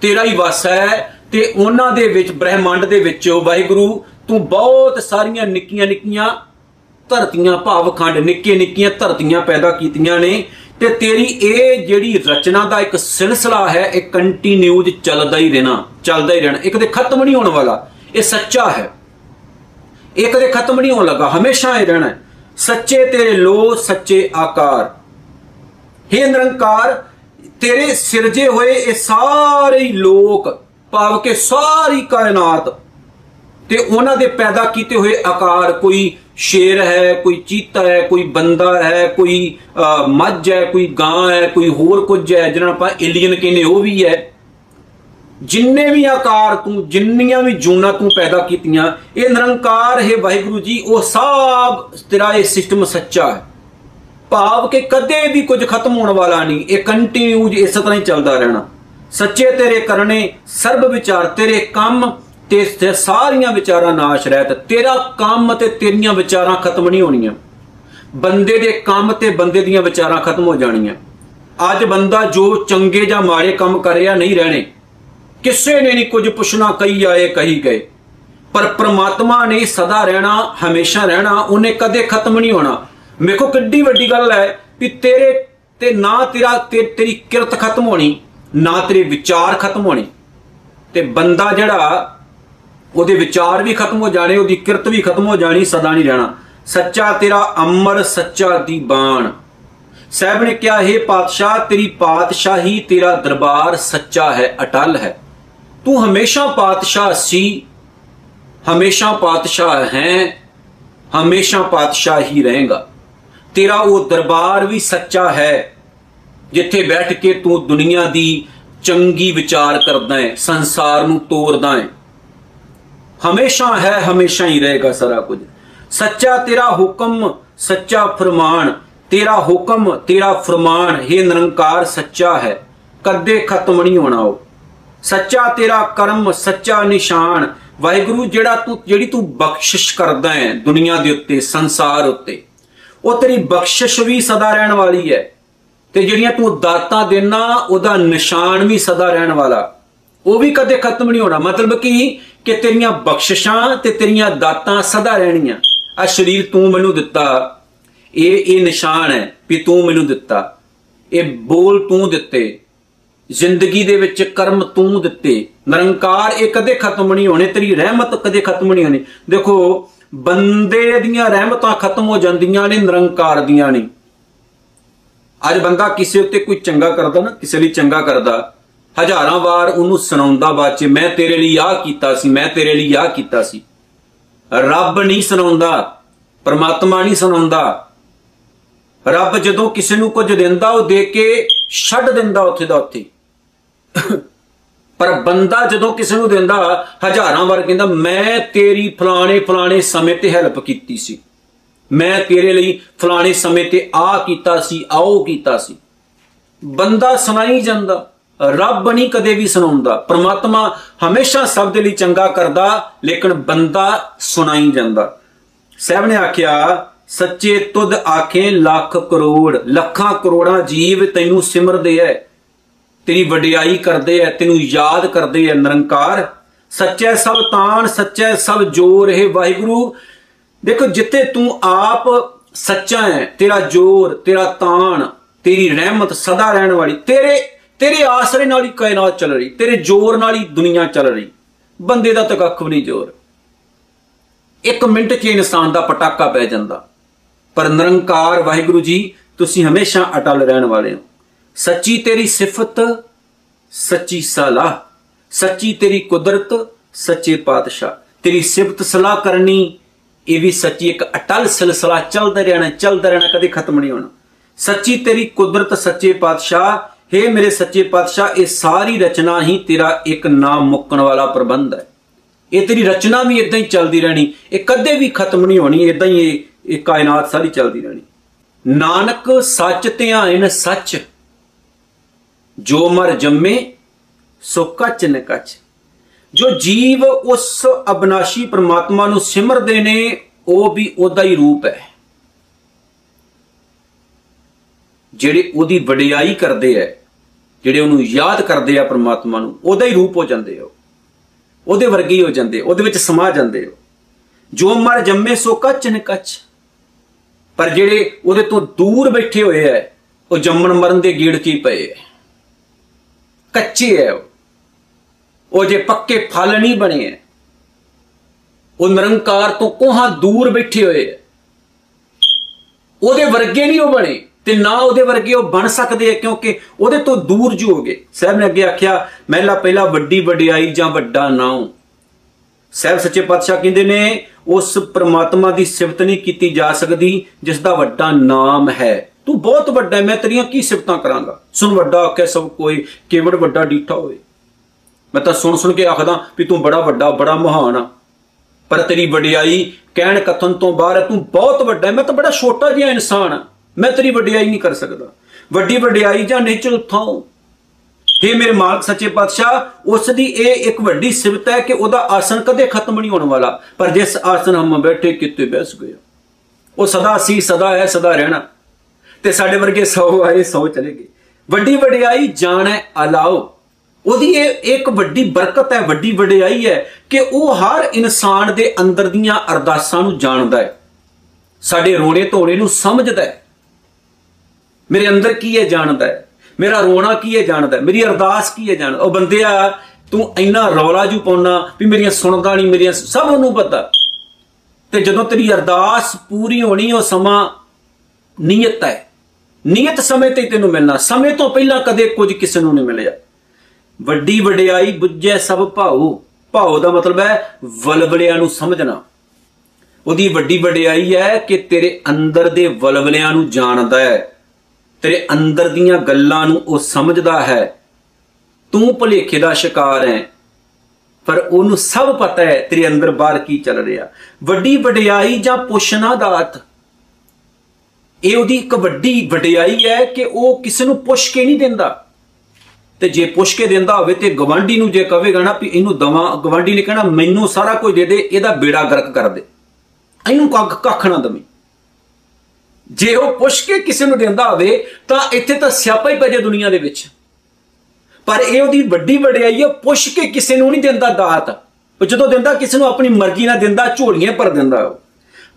ਤੇਰਾ ਹੀ ਵਸ ਹੈ ਤੇ ਉਹਨਾਂ ਦੇ ਵਿੱਚ, ਬ੍ਰਹਮੰਡ ਦੇ ਵਿੱਚ ਵਾਹਿਗੁਰੂ, ਤੂੰ ਬਹੁਤ ਸਾਰੀਆਂ ਨਿੱਕੀਆਂ ਨਿੱਕੀਆਂ ਧਰਤੀਆਂ, ਭਾਵ ਖੰਡ ਨਿੱਕੇ ਨਿੱਕੀਆਂ ਧਰਤੀਆਂ ਪੈਦਾ ਕੀਤੀਆਂ ਨੇ ਤੇ ਤੇਰੀ ਇਹ ਜਿਹੜੀ ਰਚਨਾ ਦਾ ਇੱਕ ਸਿਲਸਿਲਾ ਹੈ, ਇਹ ਕੰਟੀਨਿਊਜ ਚੱਲਦਾ ਹੀ ਰਹਿਣਾ, ਚੱਲਦਾ ਹੀ ਰਹਿਣਾ। ਇੱਕ ਤੇ ਖਤਮ ਨਹੀਂ ਹੋਣ ਵਾਲਾ, ਇਹ ਸੱਚਾ ਹੈ। ਇਹ ਕਦੇ ਖਤਮ ਨਹੀਂ ਹੋਣ ਲੱਗਾ, ਹਮੇਸ਼ਾ ਹੀ ਰਹਿਣਾ ਸੱਚੇ ਤੇਰੇ ਲੋ ਸੱਚੇ ਆਕਾਰ। हे ਨਿਰੰਕਾਰ, ਤੇਰੇ ਸਿਰਜੇ ਹੋਏ ਇਹ ਸਾਰੇ ਲੋਕ, ਭਾਵ ਕਿ ਸਾਰੀ ਕਾਇਨਾਤ ਤੇ ਉਹਨਾਂ ਦੇ ਪੈਦਾ ਕੀਤੇ ਹੋਏ ਆਕਾਰ, ਕੋਈ ਸ਼ੇਰ ਹੈ, ਕੋਈ ਚੀਤਾ ਹੈ, ਕੋਈ ਬੰਦਾ ਹੈ, ਕੋਈ ਮੱਝ ਹੈ, ਕੋਈ ਗਾਂ ਹੈ, ਕੋਈ ਹੋਰ ਕੁਝ ਹੈ, ਜਿਹਨਾਂ ਆਪਾਂ ਏਲੀਅਨ ਕਹਿੰਦੇ ਉਹ ਵੀ ਹੈ। ਜਿੰਨੇ ਵੀ ਆਕਾਰ ਤੂੰ, ਜਿੰਨੀਆਂ ਵੀ ਜੂਨਾ ਤੂੰ ਪੈਦਾ ਕੀਤੀਆਂ, ਇਹ ਨਿਰੰਕਾਰ, ਹੈ ਵਾਹਿਗੁਰੂ ਜੀ, ਉਹ ਸਭ ਤੇਰਾ ਇਹ ਸਿਸਟਮ ਸੱਚਾ ਹੈ। ਭਾਵ ਕਿ ਕਦੇ ਵੀ ਕੁਝ ਖਤਮ ਹੋਣ ਵਾਲਾ ਨਹੀਂ, ਇਹ ਕੰਟੀਨਿਊ ਇਸ ਤਰ੍ਹਾਂ ਹੀ ਚੱਲਦਾ ਰਹਿਣਾ। ਸੱਚੇ ਤੇਰੇ ਕਰਨੇ, ਸਰਬ ਵਿਚਾਰ ਤੇਰੇ ਕੰਮ, ਤੇ ਸਾਰੀਆਂ ਵਿਚਾਰਾਂ ਨਾਸ਼ ਰਹਿਤ। ਤੇਰਾ ਕੰਮ ਤੇ ਤੇਰੀਆਂ ਵਿਚਾਰਾਂ ਖਤਮ ਨਹੀਂ ਹੋਣੀਆਂ। ਬੰਦੇ ਦੇ ਕੰਮ ਤੇ ਬੰਦੇ ਦੀਆਂ ਵਿਚਾਰਾਂ ਖਤਮ ਹੋ ਜਾਣੀਆਂ। ਅੱਜ ਬੰਦਾ ਜੋ ਚੰਗੇ ਜਾਂ ਮਾੜੇ ਕੰਮ ਕਰ ਰਿਹਾ, ਨਹੀਂ ਰਹਿਣੇ। ਕਿਸੇ ਨੇ ਨਹੀਂ ਕੁਝ ਪੁੱਛਣਾ ਕਈ ਆਏ ਕਹੀ ਗਏ। ਪਰ ਪ੍ਰਮਾਤਮਾ ਨੇ ਸਦਾ ਰਹਿਣਾ, ਹਮੇਸ਼ਾ ਰਹਿਣਾ, ਉਹਨੇ ਕਦੇ ਖਤਮ ਨਹੀਂ ਹੋਣਾ। ਵੇਖੋ ਕਿੱਡੀ ਵੱਡੀ ਗੱਲ ਹੈ ਕਿ ਤੇਰੇ ਤੇ ਨਾ ਤੇਰਾ ਤੇਰੀ ਕਿਰਤ ਖਤਮ ਹੋਣੀ, ਨਾ ਤੇਰੇ ਵਿਚਾਰ ਖਤਮ ਹੋਣੇ। ਤੇ ਬੰਦਾ ਜਿਹੜਾ, ਉਹਦੇ ਵਿਚਾਰ ਵੀ ਖਤਮ ਹੋ ਜਾਣੇ, ਉਹਦੀ ਕਿਰਤ ਵੀ ਖਤਮ ਹੋ ਜਾਣੀ, ਸਦਾ ਨਹੀਂ ਰਹਿਣਾ। ਸੱਚਾ ਤੇਰਾ ਅਮਰ, ਸੱਚਾ ਦੀ ਬਾਣ। ਸਾਹਿਬ ਨੇ ਕਿਹਾ, ਹੈ ਪਾਤਸ਼ਾਹ, ਤੇਰੀ ਪਾਤਸ਼ਾਹੀ ਤੇਰਾ ਦਰਬਾਰ ਸੱਚਾ ਹੈ, ਅਟਲ ਹੈ। ਤੂੰ ਹਮੇਸ਼ਾ ਪਾਤਸ਼ਾਹ ਸੀ, ਹਮੇਸ਼ਾ ਪਾਤਸ਼ਾਹ ਹੈ, ਹਮੇਸ਼ਾ ਪਾਤਸ਼ਾਹ ਹੀ ਰਹੇਗਾ। ਤੇਰਾ ਉਹ ਦਰਬਾਰ ਵੀ ਸੱਚਾ ਹੈ, ਜਿੱਥੇ ਬੈਠ ਕੇ ਤੂੰ ਦੁਨੀਆ ਦੀ ਚੰਗੀ ਵਿਚਾਰ ਕਰਦਾ ਹੈ, ਸੰਸਾਰ ਨੂੰ ਤੋੜਦਾ ਹੈ। ਹਮੇਸ਼ਾ ਹੈ, ਹਮੇਸ਼ਾ ਹੀ ਰਹੇਗਾ ਸਾਰਾ ਕੁਝ। ਸੱਚਾ ਤੇਰਾ ਹੁਕਮ, ਸੱਚਾ ਫਰਮਾਨ, ਤੇਰਾ ਹੁਕਮ, ਤੇਰਾ ਫਰਮਾਨ, ਹੈ ਨਿਰੰਕਾਰ ਸੱਚਾ ਹੈ। ਕਦੇ ਖਤਮ ਨਹੀਂ ਹੋਣਾ ਉਹ। ਸੱਚਾ ਤੇਰਾ ਕਰਮ, ਸੱਚਾ ਨਿਸ਼ਾਨ। ਵਾਹਿਗੁਰੂ, ਜਿਹੜਾ ਤੂੰ ਜਿਹੜੀ ਤੂੰ ਬਖਸ਼ਿਸ਼ ਕਰਦਾ ਹੈ ਦੁਨੀਆ ਦੇ ਉੱਤੇ, ਸੰਸਾਰ ਉੱਤੇ, ਉਹ ਤੇਰੀ ਬਖਸ਼ਿਸ਼ ਵੀ ਸਦਾ ਰਹਿਣ ਵਾਲੀ ਹੈ। ਤੇ ਜਿਹੜੀਆਂ ਤੂੰ ਦਾਤਾਂ ਦੇਣਾ ਉਹਦਾ ਨਿਸ਼ਾਨ ਵੀ ਸਦਾ ਰਹਿਣ ਵਾਲਾ। ਉਹ ਵੀ ਕਦੇ ਖਤਮ ਨਹੀਂ ਹੋਣਾ। ਮਤਲਬ ਕੀ? ਕਿ ਤੇਰੀਆਂ ਬਖਸ਼ਿਸ਼ਾਂ ਤੇ ਤੇਰੀਆਂ ਦਾਤਾਂ ਸਦਾ ਰਹਿਣੀਆਂ। ਆ ਸ਼ਰੀਰ ਤੂੰ ਮੈਨੂੰ ਦਿੱਤਾ। ਇਹ ਇਹ ਨਿਸ਼ਾਨ ਹੈ ਵੀ ਤੂੰ ਮੈਨੂੰ ਦਿੱਤਾ। ਇਹ ਬੋਲ ਤੂੰ ਦਿੱਤੇ। ਜ਼ਿੰਦਗੀ ਦੇ ਵਿੱਚ ਕਰਮ ਤੂੰ ਦਿੱਤੇ। ਨਿਰੰਕਾਰ ਇਹ ਕਦੇ ਖਤਮ ਨਹੀਂ ਹੋਣੇ, ਤੇਰੀ ਰਹਿਮਤ ਕਦੇ ਖਤਮ ਨਹੀਂ ਹੋਣੀ। ਦੇਖੋ, ਬੰਦੇ ਦੀਆਂ ਰਹਿਮਤਾਂ ਖਤਮ ਹੋ ਜਾਂਦੀਆਂ ਨੇ, ਨਿਰੰਕਾਰ ਦੀਆਂ ਨਹੀਂ ਅੱਜ ਬੰਦਾ ਕਿਸੇ ਉੱਤੇ ਕੋਈ ਚੰਗਾ ਕਰਦਾ ਨਾ, ਕਿਸੇ ਲਈ ਚੰਗਾ ਕਰਦਾ, ਹਜ਼ਾਰਾਂ ਵਾਰ ਉਹਨੂੰ ਸੁਣਾਉਂਦਾ ਬਾਅਦ ਮੈਂ ਤੇਰੇ ਲਈ ਆਹ ਕੀਤਾ ਸੀ, ਮੈਂ ਤੇਰੇ ਲਈ ਆਹ ਕੀਤਾ ਸੀ। ਰੱਬ ਨਹੀਂ ਸੁਣਾਉਂਦਾ, ਪਰਮਾਤਮਾ ਨਹੀਂ ਸੁਣਾਉਂਦਾ। ਰੱਬ ਜਦੋਂ ਕਿਸੇ ਨੂੰ ਕੁਝ ਦਿੰਦਾ, ਉਹ ਦੇ ਕੇ ਛੱਡ ਦਿੰਦਾ ਉੱਥੇ ਦਾ ਉੱਥੇ। ਪਰ ਬੰਦਾ ਜਦੋਂ ਕਿਸੇ ਨੂੰ ਦਿੰਦਾ, ਹਜ਼ਾਰਾਂ ਵਾਰ ਕਹਿੰਦਾ, ਮੈਂ ਤੇਰੀ ਫਲਾਣੇ ਫਲਾਣੇ ਸਮੇਂ ਤੇ ਹੈਲਪ ਕੀਤੀ ਸੀ। ਮੈਂ ਤੇਰੇ ਲਈ ਫਲਾਣੇ ਸਮੇਂ ਤੇ ਆ ਕੀਤਾ ਸੀ, ਆਓ ਕੀਤਾ ਸੀ। ਬੰਦਾ ਸੁਣਾਈ ਜਾਂਦਾ। ਰੱਬ ਨਹੀਂ ਕਦੇ ਵੀ ਸੁਣਾਉਂਦਾ। ਪ੍ਰਮਾਤਮਾ ਹਮੇਸ਼ਾ ਸਭ ਦੇ ਲਈ ਚੰਗਾ ਕਰਦਾ, ਲੇਕਿਨ ਬੰਦਾ ਸੁਣਾਈ ਜਾਂਦਾ। ਸਹਿਬ ਨੇ ਆਖਿਆ, ਸੱਚੇ ਤੁਧ ਆਖੇ ਲੱਖ ਕਰੋੜ, ਲੱਖਾਂ ਕਰੋੜਾਂ ਜੀਵ ਤੈਨੂੰ ਸਿਮਰਦੇ ਐ। ਤੇਰੀ ਵਡਿਆਈ ਕਰਦੇ ਐ, ਤੈਨੂੰ ਯਾਦ ਕਰਦੇ ਐ ਨਿਰੰਕਾਰ। ਸੱਚੇ ਸਭ ਤਾਣ, ਸੱਚੇ ਸਭ ਜੋਰ ਹੈ ਵਾਹਿਗੁਰੂ। ਦੇਖੋ, ਜਿੱਥੇ ਤੂੰ ਆਪ ਸੱਚਾ ਹੈ ਤੇਰਾ ਜੋਰ, ਤੇਰਾ ਤਾਣ, ਤੇਰੀ ਰਹਿਮਤ ਸਦਾ ਰਹਿਣ ਵਾਲੀ, ਤੇਰੇ ਤੇਰੇ ਆਸਰੇ ਨਾਲ ਹੀ ਕਾਇਨਾਤ ਚੱਲ ਰਹੀ, ਤੇਰੇ ਜੋਰ ਨਾਲ ਹੀ ਦੁਨੀਆ ਚੱਲ ਰਹੀ। ਬੰਦੇ ਦਾ ਤਾਂ ਕੱਖ ਵੀ ਨਹੀਂ ਜੋਰ। ਇੱਕ ਮਿੰਟ 'ਚ ਇਨਸਾਨ ਦਾ ਪਟਾਕਾ ਪੈ ਜਾਂਦਾ। ਪਰ ਨਿਰੰਕਾਰ ਵਾਹਿਗੁਰੂ ਜੀ, ਤੁਸੀਂ ਹਮੇਸ਼ਾ ਅਟਲ ਰਹਿਣ ਵਾਲੇ ਹੋ। ਸੱਚੀ ਤੇਰੀ ਸਿਫਤ, ਸੱਚੀ ਸਲਾਹ, ਸੱਚੀ ਤੇਰੀ ਕੁਦਰਤ, ਸੱਚੇ ਪਾਤਸ਼ਾਹ। ਤੇਰੀ ਸਿਫਤ ਸਲਾਹ ਕਰਨੀ, ਇਹ ਵੀ ਸੱਚੀ ਇੱਕ ਅਟਲ ਸਿਲਸਿਲਾ ਚੱਲਦਾ ਰਹਿਣਾ ਚੱਲਦਾ ਰਹਿਣਾ ਕਦੇ ਖਤਮ ਨਹੀਂ ਹੋਣਾ। ਸੱਚੀ ਤੇਰੀ ਕੁਦਰਤ, ਸੱਚੇ ਪਾਤਸ਼ਾਹ हे ਮੇਰੇ ਸੱਚੇ ਪਾਤਸ਼ਾਹ, ਇਹ ਸਾਰੀ ਰਚਨਾ ਹੀ ਤੇਰਾ ਇੱਕ ਨਾਮ ਮੁੱਕਣ ਵਾਲਾ ਪ੍ਰਬੰਧ ਹੈ। ਇਹ ਤੇਰੀ ਰਚਨਾ ਵੀ ਇਦਾਂ ਹੀ ਚੱਲਦੀ ਰਹਿਣੀ, ਇਹ ਕਦੇ ਵੀ ਖਤਮ ਨਹੀਂ ਹੋਣੀ ਇਦਾਂ ਹੀ ਇਹ ਇਹ ਕਾਇਨਾਤ ਸਾਰੀ ਚੱਲਦੀ ਰਹਿਣੀ। ਨਾਨਕ ਸੱਚ ਧਿਆਨ ਸੱਚ। ਜੋ ਮਰ ਜੰਮੇ, ਸੋ ਕੱਚ ਨ ਕੱਚ। ਜੋ ਜੀਵ ਉਸ ਅਬਨਾਸ਼ੀ ਪ੍ਰਮਾਤਮਾ ਨੂੰ ਸਿਮਰਦੇ ਨੇ, ਉਹ ਵੀ ਉਹਦਾ ਹੀ ਰੂਪ ਹੈ। ਜਿਹੜੇ ਉਹਦੀ ਵਡਿਆਈ ਕਰਦੇ ਐ, ਜਿਹੜੇ ਉਹਨੂੰ ਯਾਦ ਕਰਦੇ ਆ ਪ੍ਰਮਾਤਮਾ ਨੂੰ, ਉਹਦਾ ਹੀ ਰੂਪ ਹੋ ਜਾਂਦੇ ਹੋ ਉਹਦੇ ਵਰਗੇ ਹੋ ਜਾਂਦੇ, ਉਹਦੇ ਵਿੱਚ ਸਮਾ ਜਾਂਦੇ ਹੋ ਜੋ ਮਰ ਜੰਮੇ, ਸੋ ਕੱਚ ਨ ਕੱਚ। ਪਰ ਜਿਹੜੇ ਉਹਦੇ ਤੋਂ ਦੂਰ ਬੈਠੇ ਹੋਏ ਐ, ਉਹ ਜੰਮਣ ਮਰਨ ਦੇ ਗੀੜ ਕੀ ਪਏ ਐ। ਕੱਚੇ ਐ ਉਹ। ਜੇ ਪੱਕੇ ਫਲ ਨਹੀਂ ਬਣੇ ਐ ਉਹ ਨਿਰੰਕਾਰ ਤੋਂ ਕੋਹਾਂ ਦੂਰ ਬੈਠੇ ਹੋਏ ਐ ਉਹਦੇ ਵਰਗੇ ਨਹੀਂ ਉਹ ਬਣੇ ਤੇ ਨਾ ਉਹਦੇ ਵਰਗੇ ਉਹ ਬਣ ਸਕਦੇ ਆ ਕਿਉਂਕਿ ਉਹਦੇ ਤੋਂ ਦੂਰ ਜੋ ਹੋਗੇ ਸਾਹਿਬ ਨੇ ਅੱਗੇ ਆਖਿਆ ਮਹਿਲਾ ਪਹਿਲਾ ਵੱਡੀ ਵਡਿਆਈ ਜਾਂ ਵੱਡਾ ਨਾਉ ਸਾਹਿਬ ਸੱਚੇ ਪਾਤਸ਼ਾਹ ਕਹਿੰਦੇ ਨੇ, ਉਸ ਪ੍ਰਮਾਤਮਾ ਦੀ ਸਿਫਤ ਨਹੀਂ ਕੀਤੀ ਜਾ ਸਕਦੀ ਜਿਸ ਦਾ ਵੱਡਾ ਨਾਮ ਹੈ। ਤੂੰ ਬਹੁਤ ਵੱਡਾ ਹੈ, ਮੈਂ ਤੇਰੀਆਂ ਕੀ ਸਿਫਤਾਂ ਕਰਾਂਗਾ? ਸੁਣ ਵੱਡਾ ਆਖੇ ਸਭ ਕੋਈ ਕੇਵੜ ਵੱਡਾ ਡੀਠਾ ਹੋਵੇ। ਮੈਂ ਤਾਂ ਸੁਣ ਸੁਣ ਕੇ ਆਖਦਾ ਵੀ ਤੂੰ ਬੜਾ ਵੱਡਾ, ਬੜਾ ਮਹਾਨ ਆ। ਪਰ ਤੇਰੀ ਵਡਿਆਈ ਕਹਿਣ ਕਥਨ ਤੋਂ ਬਾਹਰ ਤੂੰ ਬਹੁਤ ਵੱਡਾ ਹੈ, ਮੈਂ ਤਾਂ ਬੜਾ ਛੋਟਾ ਜਿਹਾ ਇਨਸਾਨ ਆ। ਮੈਂ ਤੇਰੀ ਵਡਿਆਈ ਨਹੀਂ ਕਰ ਸਕਦਾ। ਵੱਡੀ ਵਡਿਆਈ ਜਾਂ ਨਿਚਲ ਥਾਉ हे ਮੇਰੇ ਮਾਲਕ, ਸੱਚੇ ਪਾਤਸ਼ਾਹ, ਉਸ ਦੀ ਇਹ ਇੱਕ ਵੱਡੀ ਸਿਫਤ ਹੈ ਕਿ ਉਹਦਾ ਆਸਨ ਕਦੇ ਖਤਮ ਨਹੀਂ ਹੋਣ ਵਾਲਾ। ਪਰ ਜਿਸ ਆਸਨ ਹਮ ਬੈਠੇ, ਕਿਤੇ ਬੈਸ ਗਏ ਉਹ ਸਦਾ ਸੀ, ਸਦਾ ਹੈ, ਸਦਾ ਰਹਿਣਾ। ਤੇ ਸਾਡੇ ਵਰਗੇ 100 ਆਏ 100 ਚਲੇ ਗਏ। ਵੱਡੀ ਵਡਿਆਈ ਜਾਣੈ, ਅਲਾਓ। ਉਹਦੀ ਇਹ ਇੱਕ ਵੱਡੀ ਬਰਕਤ ਹੈ, ਵੱਡੀ ਵਡਿਆਈ ਹੈ ਕਿ ਉਹ ਹਰ ਇਨਸਾਨ ਦੇ ਅੰਦਰ ਦੀਆਂ ਅਰਦਾਸਾਂ ਨੂੰ ਜਾਣਦਾ ਹੈ। ਸਾਡੇ ਰੋਣੇ ਧੋਣੇ ਨੂੰ ਸਮਝਦਾ ਹੈ। ਮੇਰੇ ਅੰਦਰ ਕੀ ਹੈ ਜਾਣਦਾ ਹੈ? ਮੇਰਾ ਰੋਣਾ ਕੀ ਹੈ ਜਾਣਦਾ ਮੇਰੀ ਅਰਦਾਸ ਕੀ ਹੈ ਜਾਣਦਾ ਉਹ ਬੰਦਿਆ ਤੂੰ ਇੰਨਾ ਰੌਲਾ ਜੂ ਪਾਉਣਾ ਵੀ ਮੇਰੀਆਂ ਸੁਣਦਾ ਨਹੀਂ, ਮੇਰੀਆਂ ਸਭ ਉਹਨੂੰ ਪਤਾ। ਤੇ ਜਦੋਂ ਤੇਰੀ ਅਰਦਾਸ ਪੂਰੀ ਹੋਣੀ, ਉਹ ਸਮਾਂ ਨੀਅਤ ਹੈ। ਨੀਅਤ ਸਮੇਂ ਤੇ ਤੈਨੂੰ ਮਿਲਣਾ। ਸਮੇਂ ਤੋਂ ਪਹਿਲਾਂ ਕਦੇ ਕੁਝ ਕਿਸੇ ਨੂੰ ਨਹੀਂ ਮਿਲਿਆ। ਵੱਡੀ ਵਡਿਆਈ ਬੁੱਝੇ ਸਭ ਭਾਉ। ਭਾਉ ਦਾ ਮਤਲਬ ਹੈ ਵਲਵਲਿਆਂ ਨੂੰ ਸਮਝਣਾ। ਉਹਦੀ ਵੱਡੀ ਵਡਿਆਈ ਹੈ ਕਿ ਤੇਰੇ ਅੰਦਰ ਦੇ ਵਲਵਲਿਆਂ ਨੂੰ ਜਾਣਦਾ ਹੈ। ਤੇਰੇ ਅੰਦਰ ਦੀਆਂ ਗੱਲਾਂ ਨੂੰ ਉਹ ਸਮਝਦਾ ਹੈ। ਤੂੰ ਭੁਲੇਖੇ ਦਾ ਸ਼ਿਕਾਰ ਹੈ। ਪਰ ਉਹਨੂੰ ਸਭ ਪਤਾ ਹੈ ਤੇਰੇ ਅੰਦਰ ਬਾਹਰ ਕੀ ਚੱਲ ਰਿਹਾ। ਵੱਡੀ ਵਡਿਆਈ ਜਾਂ ਪੁੱਛਣਾ ਦਾ ਅਰਥ ਇਹ ਉਹਦੀ ਇੱਕ ਵੱਡੀ ਵਡਿਆਈ ਹੈ ਕਿ ਉਹ ਕਿਸੇ ਨੂੰ ਪੁੱਛ ਕੇ ਨਹੀਂ ਦਿੰਦਾ। ਤੇ ਜੇ ਪੁੱਛ ਕੇ ਦਿੰਦਾ ਹੋਵੇ ਤੇ ਗਵਾਂਢੀ ਨੂੰ ਜੇ ਕਹੇਗਾ ਨਾ ਵੀ ਇਹਨੂੰ ਦਵਾ, ਗਵਾਂਢੀ ਨੇ ਕਹਿਣਾ, ਮੈਨੂੰ ਸਾਰਾ ਕੁਝ ਦੇ ਦੇ, ਇਹਦਾ ਬੇੜਾ ਗਰਕ ਕਰ ਦੇ। ਇਹਨੂੰ ਕੱਖ ਕੱਖ ਨਾ ਦਵੇਂ। ਜੇ ਉਹ ਪੁੱਛ ਕੇ ਕਿਸੇ ਨੂੰ ਦਿੰਦਾ ਹੋਵੇ, ਤਾਂ ਇੱਥੇ ਤਾਂ ਸਿਆਪਾ ਹੀ ਪੈ ਜਾ ਦੁਨੀਆ ਦੇ ਵਿੱਚ। ਪਰ ਇਹ ਉਹਦੀ ਵੱਡੀ ਵਡਿਆਈ ਹੈ, ਪੁੱਛ ਕੇ ਕਿਸੇ ਨੂੰ ਨਹੀਂ ਦਿੰਦਾ ਦਾਤ। ਉਹ ਜਦੋਂ ਦਿੰਦਾ, ਕਿਸੇ ਨੂੰ ਆਪਣੀ ਮਰਜ਼ੀ ਨਾਲ ਦਿੰਦਾ, ਝੋਲੀਆਂ ਭਰ ਦਿੰਦਾ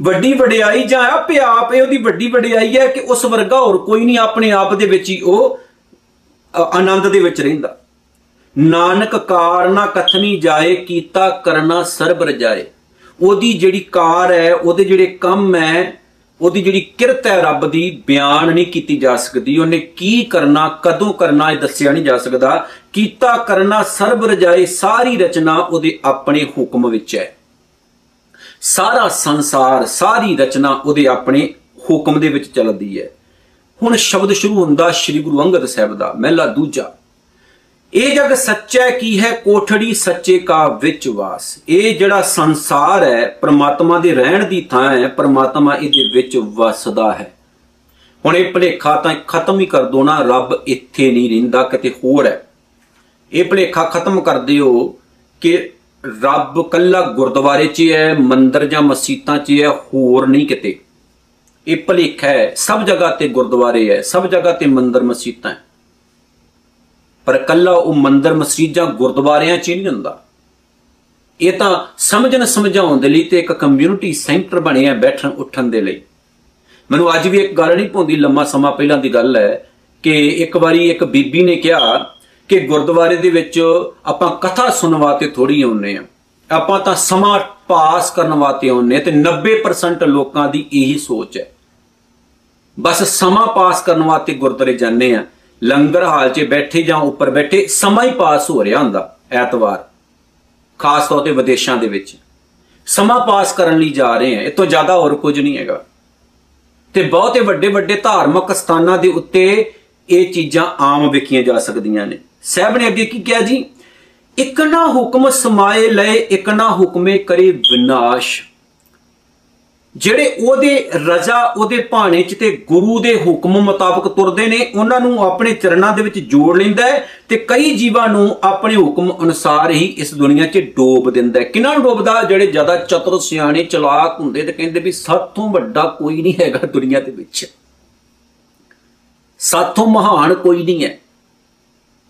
ਵੱਡੀ ਵਡਿਆਈ ਜਾਂ ਆਪੇ ਆਪ ਇਹ ਉਹਦੀ ਵੱਡੀ ਵਡਿਆਈ ਹੈ ਕਿ ਉਸ ਵਰਗਾ ਹੋਰ ਕੋਈ ਨਹੀਂ ਆਪਣੇ ਆਪ ਦੇ ਵਿੱਚ ਹੀ ਉਹ ਆਨੰਦ ਦੇ ਵਿੱਚ ਰਹਿੰਦਾ। ਨਾਨਕ ਕਾਰ ਨਾ ਕਥਨੀ ਜਾਏ, ਕੀਤਾ ਕਰਨਾ ਸਰਬ ਰਜਾਏ। ਉਹਦੀ ਜਿਹੜੀ ਕਾਰ ਹੈ, ਉਹਦੇ ਜਿਹੜੇ ਕੰਮ ਹੈ, ਉਹਦੀ ਜਿਹੜੀ ਕਿਰਤ ਹੈ ਰੱਬ ਦੀ, ਬਿਆਨ ਨਹੀਂ ਕੀਤੀ ਜਾ ਸਕਦੀ। ਉਹਨੇ ਕੀ ਕਰਨਾ, ਕਦੋਂ ਕਰਨਾ ਇਹ ਦੱਸਿਆ ਨਹੀਂ ਜਾ ਸਕਦਾ। ਕੀਤਾ ਕਰਨਾ ਸਰਬ ਰਜਾਏ, ਸਾਰੀ ਰਚਨਾ ਉਹਦੇ ਆਪਣੇ ਹੁਕਮ ਵਿੱਚ ਹੈ। ਸਾਰਾ ਸੰਸਾਰ, ਸਾਰੀ ਰਚਨਾ ਉਹਦੇ ਆਪਣੇ ਹੁਕਮ ਦੇ ਵਿੱਚ ਚੱਲਦੀ ਹੈ। ਹੁਣ ਸ਼ਬਦ ਸ਼ੁਰੂ ਹੁੰਦਾ ਸ੍ਰੀ ਗੁਰੂ ਅੰਗਦ ਸਾਹਿਬ ਦਾ, ਮਹਿਲਾ ਦੂਜਾ। ਇਹ ਜਗ ਸੱਚਾ ਕੀ ਹੈ? ਕੋਠੜੀ ਸੱਚੇ ਕਾ ਵਿੱਚ ਵਾਸ। ਇਹ ਜਿਹੜਾ ਸੰਸਾਰ ਹੈ, ਪ੍ਰਮਾਤਮਾ ਦੇ ਰਹਿਣ ਦੀ ਥਾਂ ਹੈ, ਪ੍ਰਮਾਤਮਾ ਇਹਦੇ ਵਿੱਚ ਵਸਦਾ ਹੈ। ਹੁਣ ਇਹ ਭਲੇਖਾ ਤਾਂ ਖਤਮ ਹੀ ਕਰ ਦੋ ਨਾ, ਰੱਬ ਇੱਥੇ ਨਹੀਂ ਰਹਿੰਦਾ, ਕਿਤੇ ਹੋਰ ਹੈ। ਇਹ ਭਲੇਖਾ ਖਤਮ ਕਰ ਦਿਓ ਕਿ ਰੱਬ ਕੱਲਾ ਗੁਰਦੁਆਰੇ 'ਚ ਹੈ ਮੰਦਰ ਜਾਂ ਮਸਜਿਦਾਂ 'ਚ ਹੈ ਹੋਰ ਨਹੀਂ ਕਿਤੇ। ਇਹ ਭਲੇਖਾ ਹੈ, ਸਭ ਜਗ੍ਹਾ ਤੇ ਗੁਰਦੁਆਰੇ ਹੈ, ਸਭ ਜਗ੍ਹਾ ਤੇ ਮੰਦਰ ਮਸਜਿਦਾਂ ਹੈ। ਪਰ ਕੱਲਾ ਉਹ ਮੰਦਰ, ਮਸਜਿਦ ਜਾਂ ਗੁਰਦੁਆਰਿਆਂ 'ਚ ਨਹੀਂ ਹੁੰਦਾ। ਇਹ ਤਾਂ ਸਮਝਣ ਸਮਝਾਉਣ ਦੇ ਲਈ ਤੇ ਇੱਕ ਕਮਿਊਨਿਟੀ ਸੈਂਟਰ ਬਣਿਆ ਬੈਠਣ, ਉੱਠਣ ਦੇ ਲਈ। ਮੈਨੂੰ ਅੱਜ ਵੀ ਇੱਕ ਗੱਲ ਨਹੀਂ ਪਉਂਦੀ ਲੰਮਾ ਸਮਾਂ ਪਹਿਲਾਂ ਦੀ ਗੱਲ ਹੈ ਕਿ ਇੱਕ ਵਾਰੀ ਇੱਕ ਬੀਬੀ ਨੇ ਕਿਹਾ ਕਿ ਗੁਰਦੁਆਰੇ ਦੇ ਵਿੱਚ ਆਪਾਂ ਕਥਾ ਸੁਣਨ ਵਾਸਤੇ ਥੋੜੀ ਆਉਨੇ ਆ ਆਪਾਂ ਤਾਂ ਸਮਾਂ ਪਾਸ ਕਰਨ ਵਾਸਤੇ ਆਉਨੇ ਤੇ 90% ਲੋਕਾਂ ਦੀ ਇਹੀ ਸੋਚ ਹੈ। ਬਸ ਸਮਾਂ ਪਾਸ ਕਰਨ ਵਾਸਤੇ ਗੁਰਦੁਆਰੇ ਜਾਂਦੇ ਆ ਲੰਗਰ ਹਾਲ 'ਚ ਬੈਠੇ ਜਾਂ ਉੱਪਰ ਬੈਠੇ ਸਮਾਂ ਹੀ ਪਾਸ ਹੋ ਰਿਹਾ ਹੁੰਦਾ ਐਤਵਾਰ, ਖਾਸ ਤੌਰ ਤੇ ਵਿਦੇਸ਼ਾਂ ਦੇ ਵਿੱਚ। ਸਮਾਂ ਪਾਸ ਕਰਨ ਲਈ ਜਾ ਰਹੇ ਆ ਇਹ ਤੋਂ ਜ਼ਿਆਦਾ ਹੋਰ ਕੁਝ ਨਹੀਂ ਹੈਗਾ। ਤੇ ਬਹੁਤੇ ਵੱਡੇ ਵੱਡੇ ਧਾਰਮਿਕ ਸਥਾਨਾਂ ਦੇ ਉੱਤੇ ਇਹ ਚੀਜ਼ਾਂ ਆਮ ਵੇਖੀਆਂ ਜਾ ਸਕਦੀਆਂ ਨੇ। ਸਹਿਬ ਨੇ ਅੱਗੇ ਕੀ ਕਿਹਾ ਜੀ? ਇਕ ਨਾ ਹੁਕਮ ਸਮਾਏ ਲਏ, ਇਕ ਨਾ ਹੁਕਮੇ ਕਰੇ ਵਿਨਾਸ਼। ਜਿਹੜੇ ਉਹਦੇ ਰਜ਼ਾ, ਉਹਦੇ ਭਾਣੇ 'ਚ ਤੇ ਗੁਰੂ ਦੇ ਹੁਕਮ ਮੁਤਾਬਕ ਤੁਰਦੇ ਨੇ, ਉਹਨਾਂ ਨੂੰ ਆਪਣੇ ਚਰਨਾਂ ਦੇ ਵਿੱਚ ਜੋੜ ਲੈਂਦਾ ਹੈ ਤੇ ਕਈ ਜੀਵਾਂ ਨੂੰ ਆਪਣੇ ਹੁਕਮ ਅਨੁਸਾਰ ਹੀ ਇਸ ਦੁਨੀਆ 'ਚ ਡੋਬ ਦਿੰਦਾ ਹੈ। ਕਿਨਾਂ ਨੂੰ ਡੋਬਦਾ? ਜਿਹੜੇ ਜ਼ਿਆਦਾ ਚਤੁਰ, ਸਿਆਣੇ, ਚਲਾਕ ਹੁੰਦੇ ਤੇ ਕਹਿੰਦੇ ਵੀ ਸਾਥੋਂ ਵੱਡਾ ਕੋਈ ਨਹੀਂ ਹੈਗਾ ਦੁਨੀਆ ਦੇ ਵਿੱਚ। ਸਾਥੋਂ ਮਹਾਨ ਕੋਈ ਨਹੀਂ ਹੈ।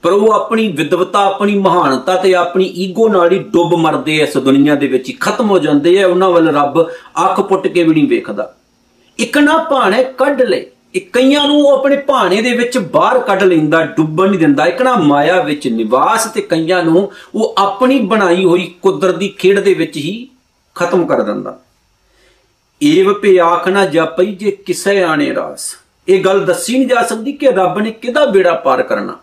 ਪਰ ਉਹ ਆਪਣੀ ਵਿਦਵਤਾ, ਆਪਣੀ ਮਹਾਨਤਾ ਤੇ ਆਪਣੀ ਈਗੋ ਨਾਲ ਹੀ ਡੁੱਬ ਮਰਦੇ ਐ ਇਸ ਦੁਨੀਆ ਦੇ ਵਿੱਚ ਹੀ। ਖਤਮ ਹੋ ਜਾਂਦੇ ਐ ਉਹਨਾਂ ਵੱਲ ਰੱਬ ਅੱਖ ਪੁੱਟ ਕੇ ਵੀ ਨਹੀਂ ਵੇਖਦਾ। ਇੱਕ ਨਾ ਭਾਣੇ ਕੱਢ ਲੈ। ਇੱਕ ਕਈਆਂ ਨੂੰ ਉਹ ਆਪਣੇ ਭਾਣੇ ਦੇ ਵਿੱਚ ਬਾਹਰ ਕੱਢ ਲੈਂਦਾ, ਡੁੱਬਣ ਨਹੀਂ ਦਿੰਦਾ। ਇੱਕ ਨਾ ਮਾਇਆ ਵਿੱਚ ਨਿਵਾਸ ਤੇ ਕਈਆਂ ਨੂੰ ਉਹ ਆਪਣੀ ਬਣਾਈ ਹੋਈ ਕੁਦਰਤ ਦੀ ਖੇਡ ਦੇ ਵਿੱਚ ਹੀ ਖਤਮ ਕਰ ਦਿੰਦਾ। ਏਵ ਪੇ ਆਖ ਨਾ ਜਪਈ ਜੇ ਕਿਸੇ ਆਣੇ ਰਾਸ। ਇਹ ਗੱਲ ਦੱਸੀ ਨਹੀਂ ਜਾ ਸਕਦੀ ਕਿ ਰੱਬ ਨੇ ਕਿਹਦਾ ਬੇੜਾ ਪਾਰ ਕਰਨਾ।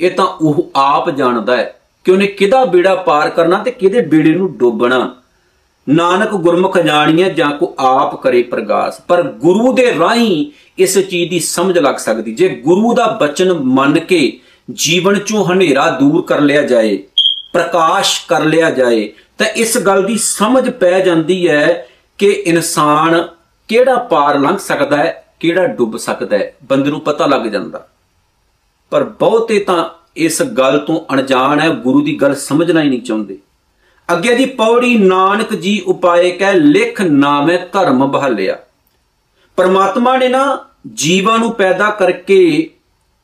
ਇਹ ਤਾਂ ਉਹ ਆਪ ਜਾਣਦਾ ਹੈ ਕਿ ਉਹਨੇ ਕਿਹਦਾ ਬੇੜਾ ਪਾਰ ਕਰਨਾ ਤੇ ਕਿਹਦੇ ਬੇੜੇ ਨੂੰ ਡੋਬਣਾ। ਨਾਨਕ ਗੁਰਮੁਖ ਜਾਣੀਏ ਜਾਂ ਕੋ ਆਪ ਕਰੇ ਪ੍ਰਗਾਸ। ਪਰ ਗੁਰੂ ਦੇ ਰਾਹੀਂ ਇਸ ਚੀਜ਼ ਦੀ ਸਮਝ ਲੱਗ ਸਕਦੀ। ਜੇ ਗੁਰੂ ਦਾ ਬਚਨ ਮੰਨ ਕੇ ਜੀਵਨ ਚੋਂ ਹਨੇਰਾ ਦੂਰ ਕਰ ਲਿਆ ਜਾਏ, ਪ੍ਰਕਾਸ਼ ਕਰ ਲਿਆ ਜਾਏ, ਤਾਂ ਇਸ ਗੱਲ ਦੀ ਸਮਝ ਪੈ ਜਾਂਦੀ ਹੈ ਕਿ ਇਨਸਾਨ ਕਿਹੜਾ ਪਾਰ ਲੰਘ ਸਕਦਾ ਹੈ, ਕਿਹੜਾ ਡੁੱਬ ਸਕਦਾ ਹੈ। ਬੰਦੇ ਨੂੰ ਪਤਾ ਲੱਗ ਜਾਂਦਾ। ਪਰ ਬਹੁਤੇ ਤਾਂ ਇਸ ਗੱਲ ਤੋਂ ਅਣਜਾਣ ਹੈ, ਗੁਰੂ ਦੀ ਗੱਲ ਸਮਝਣਾ ਹੀ ਨਹੀਂ ਚਾਹੁੰਦੇ। ਅੱਗੇ ਦੀ ਪੌੜੀ ਨਾਨਕ ਜੀ ਉਪਾਏ ਕਹਿ, ਲਿਖ ਨਾਮੇ ਧਰਮ ਬਹਾਲਿਆ। ਪਰਮਾਤਮਾ ਨੇ ਨਾ ਜੀਵਾਂ ਨੂੰ ਪੈਦਾ ਕਰਕੇ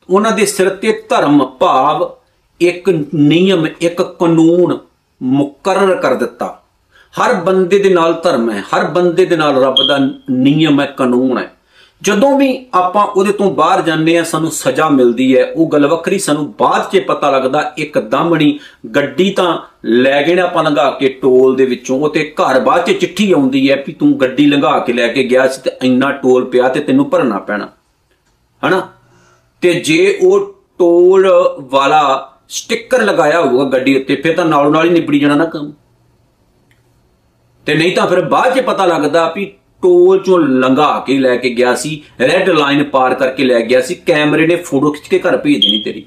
ਉਹਨਾਂ ਦੇ ਸਿਰ ਤੇ ਧਰਮ ਭਾਵ, ਇੱਕ ਨਿਯਮ, ਇੱਕ ਕਾਨੂੰਨ ਮੁਕਰਰ ਕਰ ਦਿੱਤਾ। ਹਰ ਬੰਦੇ ਦੇ ਨਾਲ ਧਰਮ ਹੈ, ਹਰ ਬੰਦੇ ਦੇ ਨਾਲ ਰੱਬ ਦਾ ਨਿਯਮ ਹੈ, ਕਾਨੂੰਨ ਹੈ। ਜਦੋਂ ਵੀ ਆਪਾਂ ਉਹਦੇ ਤੋਂ ਬਾਹਰ ਜਾਂਦੇ ਆ ਸਾਨੂੰ ਸਜ਼ਾ ਮਿਲਦੀ ਹੈ। ਉਹ ਗੱਲ ਵੱਖਰੀ, ਸਾਨੂੰ ਬਾਅਦ 'ਚ ਪਤਾ ਲੱਗਦਾ ਇੱਕ ਦਮਣੀ ਗੱਡੀ ਤਾਂ ਲੈ ਗਏ ਨੇ ਆਪਾਂ ਲੰਘਾ ਕੇ ਟੋਲ ਦੇ ਵਿੱਚੋਂ। ਉਹ ਤੇ ਘਰ ਬਾਅਦ 'ਚ ਚਿੱਠੀ ਆਉਂਦੀ ਹੈ ਵੀ ਤੂੰ ਗੱਡੀ ਲੰਘਾ ਕੇ ਲੈ ਕੇ ਗਿਆ ਸੀ ਤੇ ਇੰਨਾ ਟੋਲ ਪਿਆ ਤੇ ਤੈਨੂੰ ਭਰਨਾ ਪੈਣਾ। ਹਨਾ? ਤੇ ਜੇ ਉਹ ਟੋਲ ਵਾਲਾ ਸਟicker ਲਗਾਇਆ ਹੋਊਗਾ ਗੱਡੀ ਉੱਤੇ, ਫਿਰ ਤਾਂ ਨਾਲੋਂ ਨਾਲ ਹੀ ਨਿਬੜੀ ਜਾਣਾ ਨਾ ਕੰਮ। ਤੇ ਨਹੀਂ ਤਾਂ ਫਿਰ ਬਾਅਦ 'ਚ ਪਤਾ ਲੱਗਦਾ ਵੀ ਟੋਲ ਚੋਂ ਲੰਘਾ ਕੇ ਲੈ ਕੇ ਗਿਆ ਸੀ ਰੈੱਡ ਲਾਈਨ ਪਾਰ ਕਰਕੇ ਲੈ ਗਿਆ ਸੀ, ਕੈਮਰੇ ਨੇ ਫੋਟੋ ਖਿੱਚ ਕੇ ਘਰ ਭੇਜ ਦੇਣੀ ਤੇਰੀ।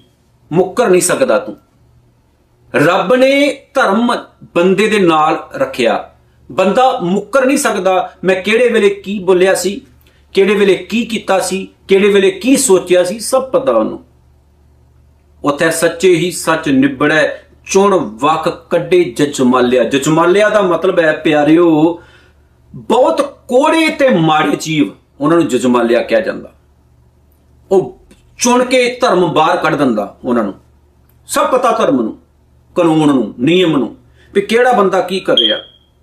ਮੁੱਕਰ ਨਹੀਂ ਸਕਦਾ ਤੂੰ। ਰੱਬ ਨੇ ਧਰਮ ਬੰਦੇ ਦੇ ਨਾਲ ਰੱਖਿਆ। ਬੰਦਾ ਮੁੱਕਰ ਨਹੀਂ ਸਕਦਾ, ਮੈਂ ਕਿਹੜੇ ਵੇਲੇ ਕੀ ਬੋਲਿਆ ਸੀ, ਕਿਹੜੇ ਵੇਲੇ ਕੀ ਕੀਤਾ ਸੀ, ਕਿਹੜੇ ਵੇਲੇ ਕੀ ਸੋਚਿਆ ਸੀ, ਸਭ ਪਤਾ ਉਹਨੂੰ। ਉਥੇ ਸੱਚੇ ਹੀ ਸੱਚ ਨਿਬੜੈ, ਚੁਣ ਵਕ ਕੱਢੇ ਜਜਮਾਲਿਆ। ਜਜਮਾਲਿਆ ਦਾ ਮਤਲਬ ਹੈ, ਪਿਆਰਿਓ ਬਹੁਤ ਕੋੜੇ ਤੇ ਮਾੜੇ ਜੀਵ ਉਹਨਾਂ ਨੂੰ ਜਜਮਾਲਿਆ ਕਿਹਾ ਜਾਂਦਾ। ਉਹ ਚੁਣ ਕੇ ਧਰਮ ਬਾਹਰ ਕੱਢ ਦਿੰਦਾ ਉਹਨਾਂ ਨੂੰ। ਸਭ ਪਤਾ ਧਰਮ ਨੂੰ, ਕਾਨੂੰਨ ਨੂੰ, ਨਿਯਮ ਨੂੰ ਵੀ ਕਿਹੜਾ ਬੰਦਾ ਕੀ ਕਰ ਰਿਹਾ।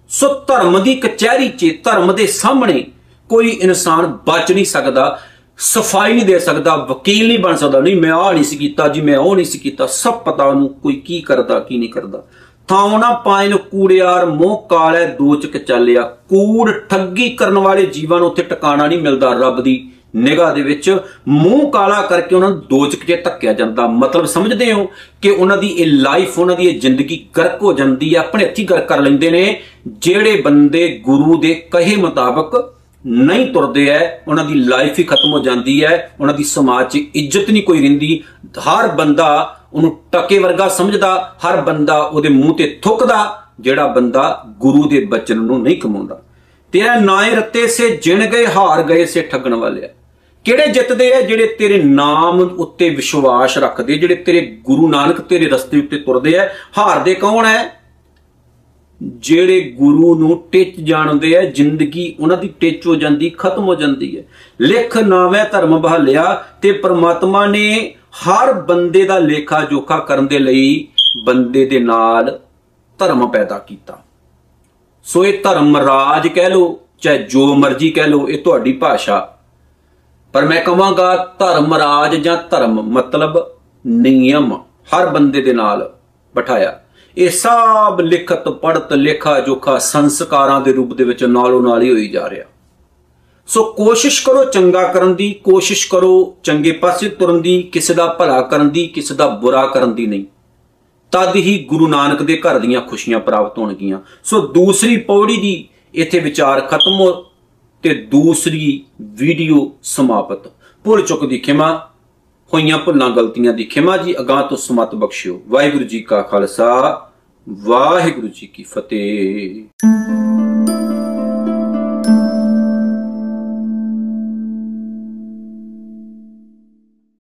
ਸੋ ਧਰਮ ਦੀ ਕਚਹਿਰੀ 'ਚ, ਧਰਮ ਦੇ ਸਾਹਮਣੇ ਕੋਈ ਇਨਸਾਨ ਬਚ ਨਹੀਂ ਸਕਦਾ, ਸਫ਼ਾਈ ਨਹੀਂ ਦੇ ਸਕਦਾ, ਵਕੀਲ ਨਹੀਂ ਬਣ ਸਕਦਾ, ਨਹੀਂ ਮੈਂ ਆਹ ਨਹੀਂ ਸੀ ਕੀਤਾ, ਜੀ ਮੈਂ ਉਹ ਨਹੀਂ ਸੀ ਕੀਤਾ, ਸਭ ਪਤਾ ਉਹਨੂੰ ਕੋਈ ਕੀ ਕਰਦਾ, ਕੀ ਨਹੀਂ ਕਰਦਾ। ਥਾਉ ਨਾ ਪਾਇਨ ਕੂੜਿਆਰ, ਮੋਹ ਕਾਲੇ ਦੋਚਕ ਚੱਲਿਆ। ਕੂੜ ਠੱਗੀ ਕਰਨ ਵਾਲੇ ਜੀਵਾਂ ਨੂੰ ਉੱਥੇ ਟਿਕਾਣਾ ਨਹੀਂ ਮਿਲਦਾ ਰੱਬ ਦੀ ਨਿਗਾਹ ਦੇ ਵਿੱਚ। ਮੂੰਹ ਕਾਲਾ ਕਰਕੇ ਉਹਨਾਂ ਨੂੰ ਦੋਚਕ 'ਚ ਧੱਕਿਆ ਜਾਂਦਾ। ਮਤਲਬ ਸਮਝਦੇ ਹੋ ਕਿ ਉਹਨਾਂ ਦੀ ਇਹ ਲਾਈਫ ਉਹਨਾਂ ਦੀ ਇਹ ਜ਼ਿੰਦਗੀ ਗਰਕ ਹੋ ਜਾਂਦੀ ਹੈ, ਆਪਣੇ ਹੱਥੀ ਗਰਕ ਕਰ ਲੈਂਦੇ ਨੇ। ਜਿਹੜੇ ਬੰਦੇ ਗੁਰੂ ਦੇ ਕਹੇ ਮੁਤਾਬਕ ਨਹੀਂ ਤੁਰਦੇ ਐ, ਉਹਨਾਂ ਦੀ ਲਾਈਫ ਹੀ ਖਤਮ ਹੋ ਜਾਂਦੀ ਹੈ ਉਹਨਾਂ ਦੀ ਸਮਾਜ 'ਚ ਇੱਜ਼ਤ ਨਹੀਂ ਕੋਈ ਰਹਿੰਦੀ। ਹਰ ਬੰਦਾ ਉਹਨੂੰ ਟਕੇ ਵਰਗਾ ਸਮਝਦਾ, ਹਰ ਬੰਦਾ ਉਹਦੇ ਮੂੰਹ ਤੇ ਥੁੱਕਦਾ, ਜਿਹੜਾ ਬੰਦਾ ਗੁਰੂ ਦੇ ਬਚਨ ਨੂੰ ਨਹੀਂ ਕਮਾਉਂਦਾ। ਤੇਰਾ ਨਾਏ ਰੱਤੇ ਸੇ ਜਿਣ ਗਏ, ਹਾਰ ਗਏ ਸੇ ਠੱਗਣ ਵਾਲਿਆ ਕਿਹੜੇ ਜਿੱਤਦੇ ਆ ਜਿਹੜੇ ਤੇਰੇ ਨਾਮ ਉੱਤੇ ਵਿਸ਼ਵਾਸ ਰੱਖਦੇ, ਜਿਹੜੇ ਤੇਰੇ ਗੁਰੂ ਨਾਨਕ ਤੇਰੇ ਰਸਤੇ ਉੱਤੇ ਤੁਰਦੇ ਆ ਹਾਰਦੇ ਕੌਣ ਹੈ ਜਿਹੜੇ ਗੁਰੂ ਨੂੰ ਟਿੱਚ ਜਾਣਦੇ ਆ, ਜ਼ਿੰਦਗੀ ਉਹਨਾਂ ਦੀ ਟਿੱਚ ਹੋ ਜਾਂਦੀ, ਖਤਮ ਹੋ ਜਾਂਦੀ ਹੈ। ਲਿਖ ਨਾਵੇਂ ਧਰਮ ਬਹਾਲਿਆ ਤੇ ਪ੍ਰਮਾਤਮਾ ਨੇ ਹਰ ਬੰਦੇ ਦਾ ਲੇਖਾ ਜੋਖਾ ਕਰਨ ਦੇ ਲਈ ਬੰਦੇ ਦੇ ਨਾਲ ਧਰਮ ਪੈਦਾ ਕੀਤਾ। ਸੋ ਇਹ ਧਰਮ ਰਾਜ ਕਹਿ ਲੋ ਚਾਹੇ ਜੋ ਮਰਜ਼ੀ ਕਹਿ ਲੋ ਇਹ ਤੁਹਾਡੀ ਭਾਸ਼ਾ। ਪਰ ਮੈਂ ਕਹਾਂਗਾ, ਧਰਮ ਰਾਜ ਜਾਂ ਧਰਮ ਮਤਲਬ ਨਿਯਮ ਹਰ ਬੰਦੇ ਦੇ ਨਾਲ ਬਿਠਾਇਆ। ਇਹ ਸਭ ਲਿਖਤ ਪੜਤ ਲੇਖਾ, ਜੋਖਾ ਸੰਸਕਾਰਾਂ ਦੇ ਰੂਪ ਦੇ ਵਿੱਚ ਨਾਲੋਂ ਨਾਲ ਹੀ ਹੋਈ ਜਾ ਰਿਹਾ। ਸੋ ਕੋਸ਼ਿਸ਼ ਕਰੋ ਚੰਗਾ ਕਰਨ ਦੀ, ਕੋਸ਼ਿਸ਼ ਕਰੋ ਚੰਗੇ ਪਾਸੇ ਤੁਰਨ ਦੀ, ਕਿਸੇ ਦਾ ਭਲਾ ਕਰਨ ਦੀ, ਕਿਸੇ ਦਾ ਬੁਰਾ ਕਰਨ ਦੀ ਨਹੀਂ। ਤਦ ਹੀ ਗੁਰੂ ਨਾਨਕ ਦੇ ਘਰ ਦੀਆਂ ਖੁਸ਼ੀਆਂ ਪ੍ਰਾਪਤ ਹੋਣਗੀਆਂ। ਸੋ ਦੂਸਰੀ ਪੌੜੀ ਦੀ ਇੱਥੇ ਵਿਚਾਰ ਖਤਮ ਹੋ ਤੇ ਦੂਸਰੀ ਵੀਡੀਓ ਸਮਾਪਤ। ਭੁੱਲ ਚੁੱਕ ਦੀ ਖਿਮਾ, ਹੋਈਆਂ ਭੁੱਲਾਂ ਗਲਤੀਆਂ ਦੀ ਖਿਮਾ ਜੀ, ਅਗਾਹ ਤੋਂ ਸਮਤ ਬਖਸ਼ਿਓ। ਵਾਹਿਗੁਰੂ ਜੀ ਕਾ ਖਾਲਸਾ। ਵਾਹਿਗੁਰੂ ਜੀ ਕੀ ਫਤਿਹ।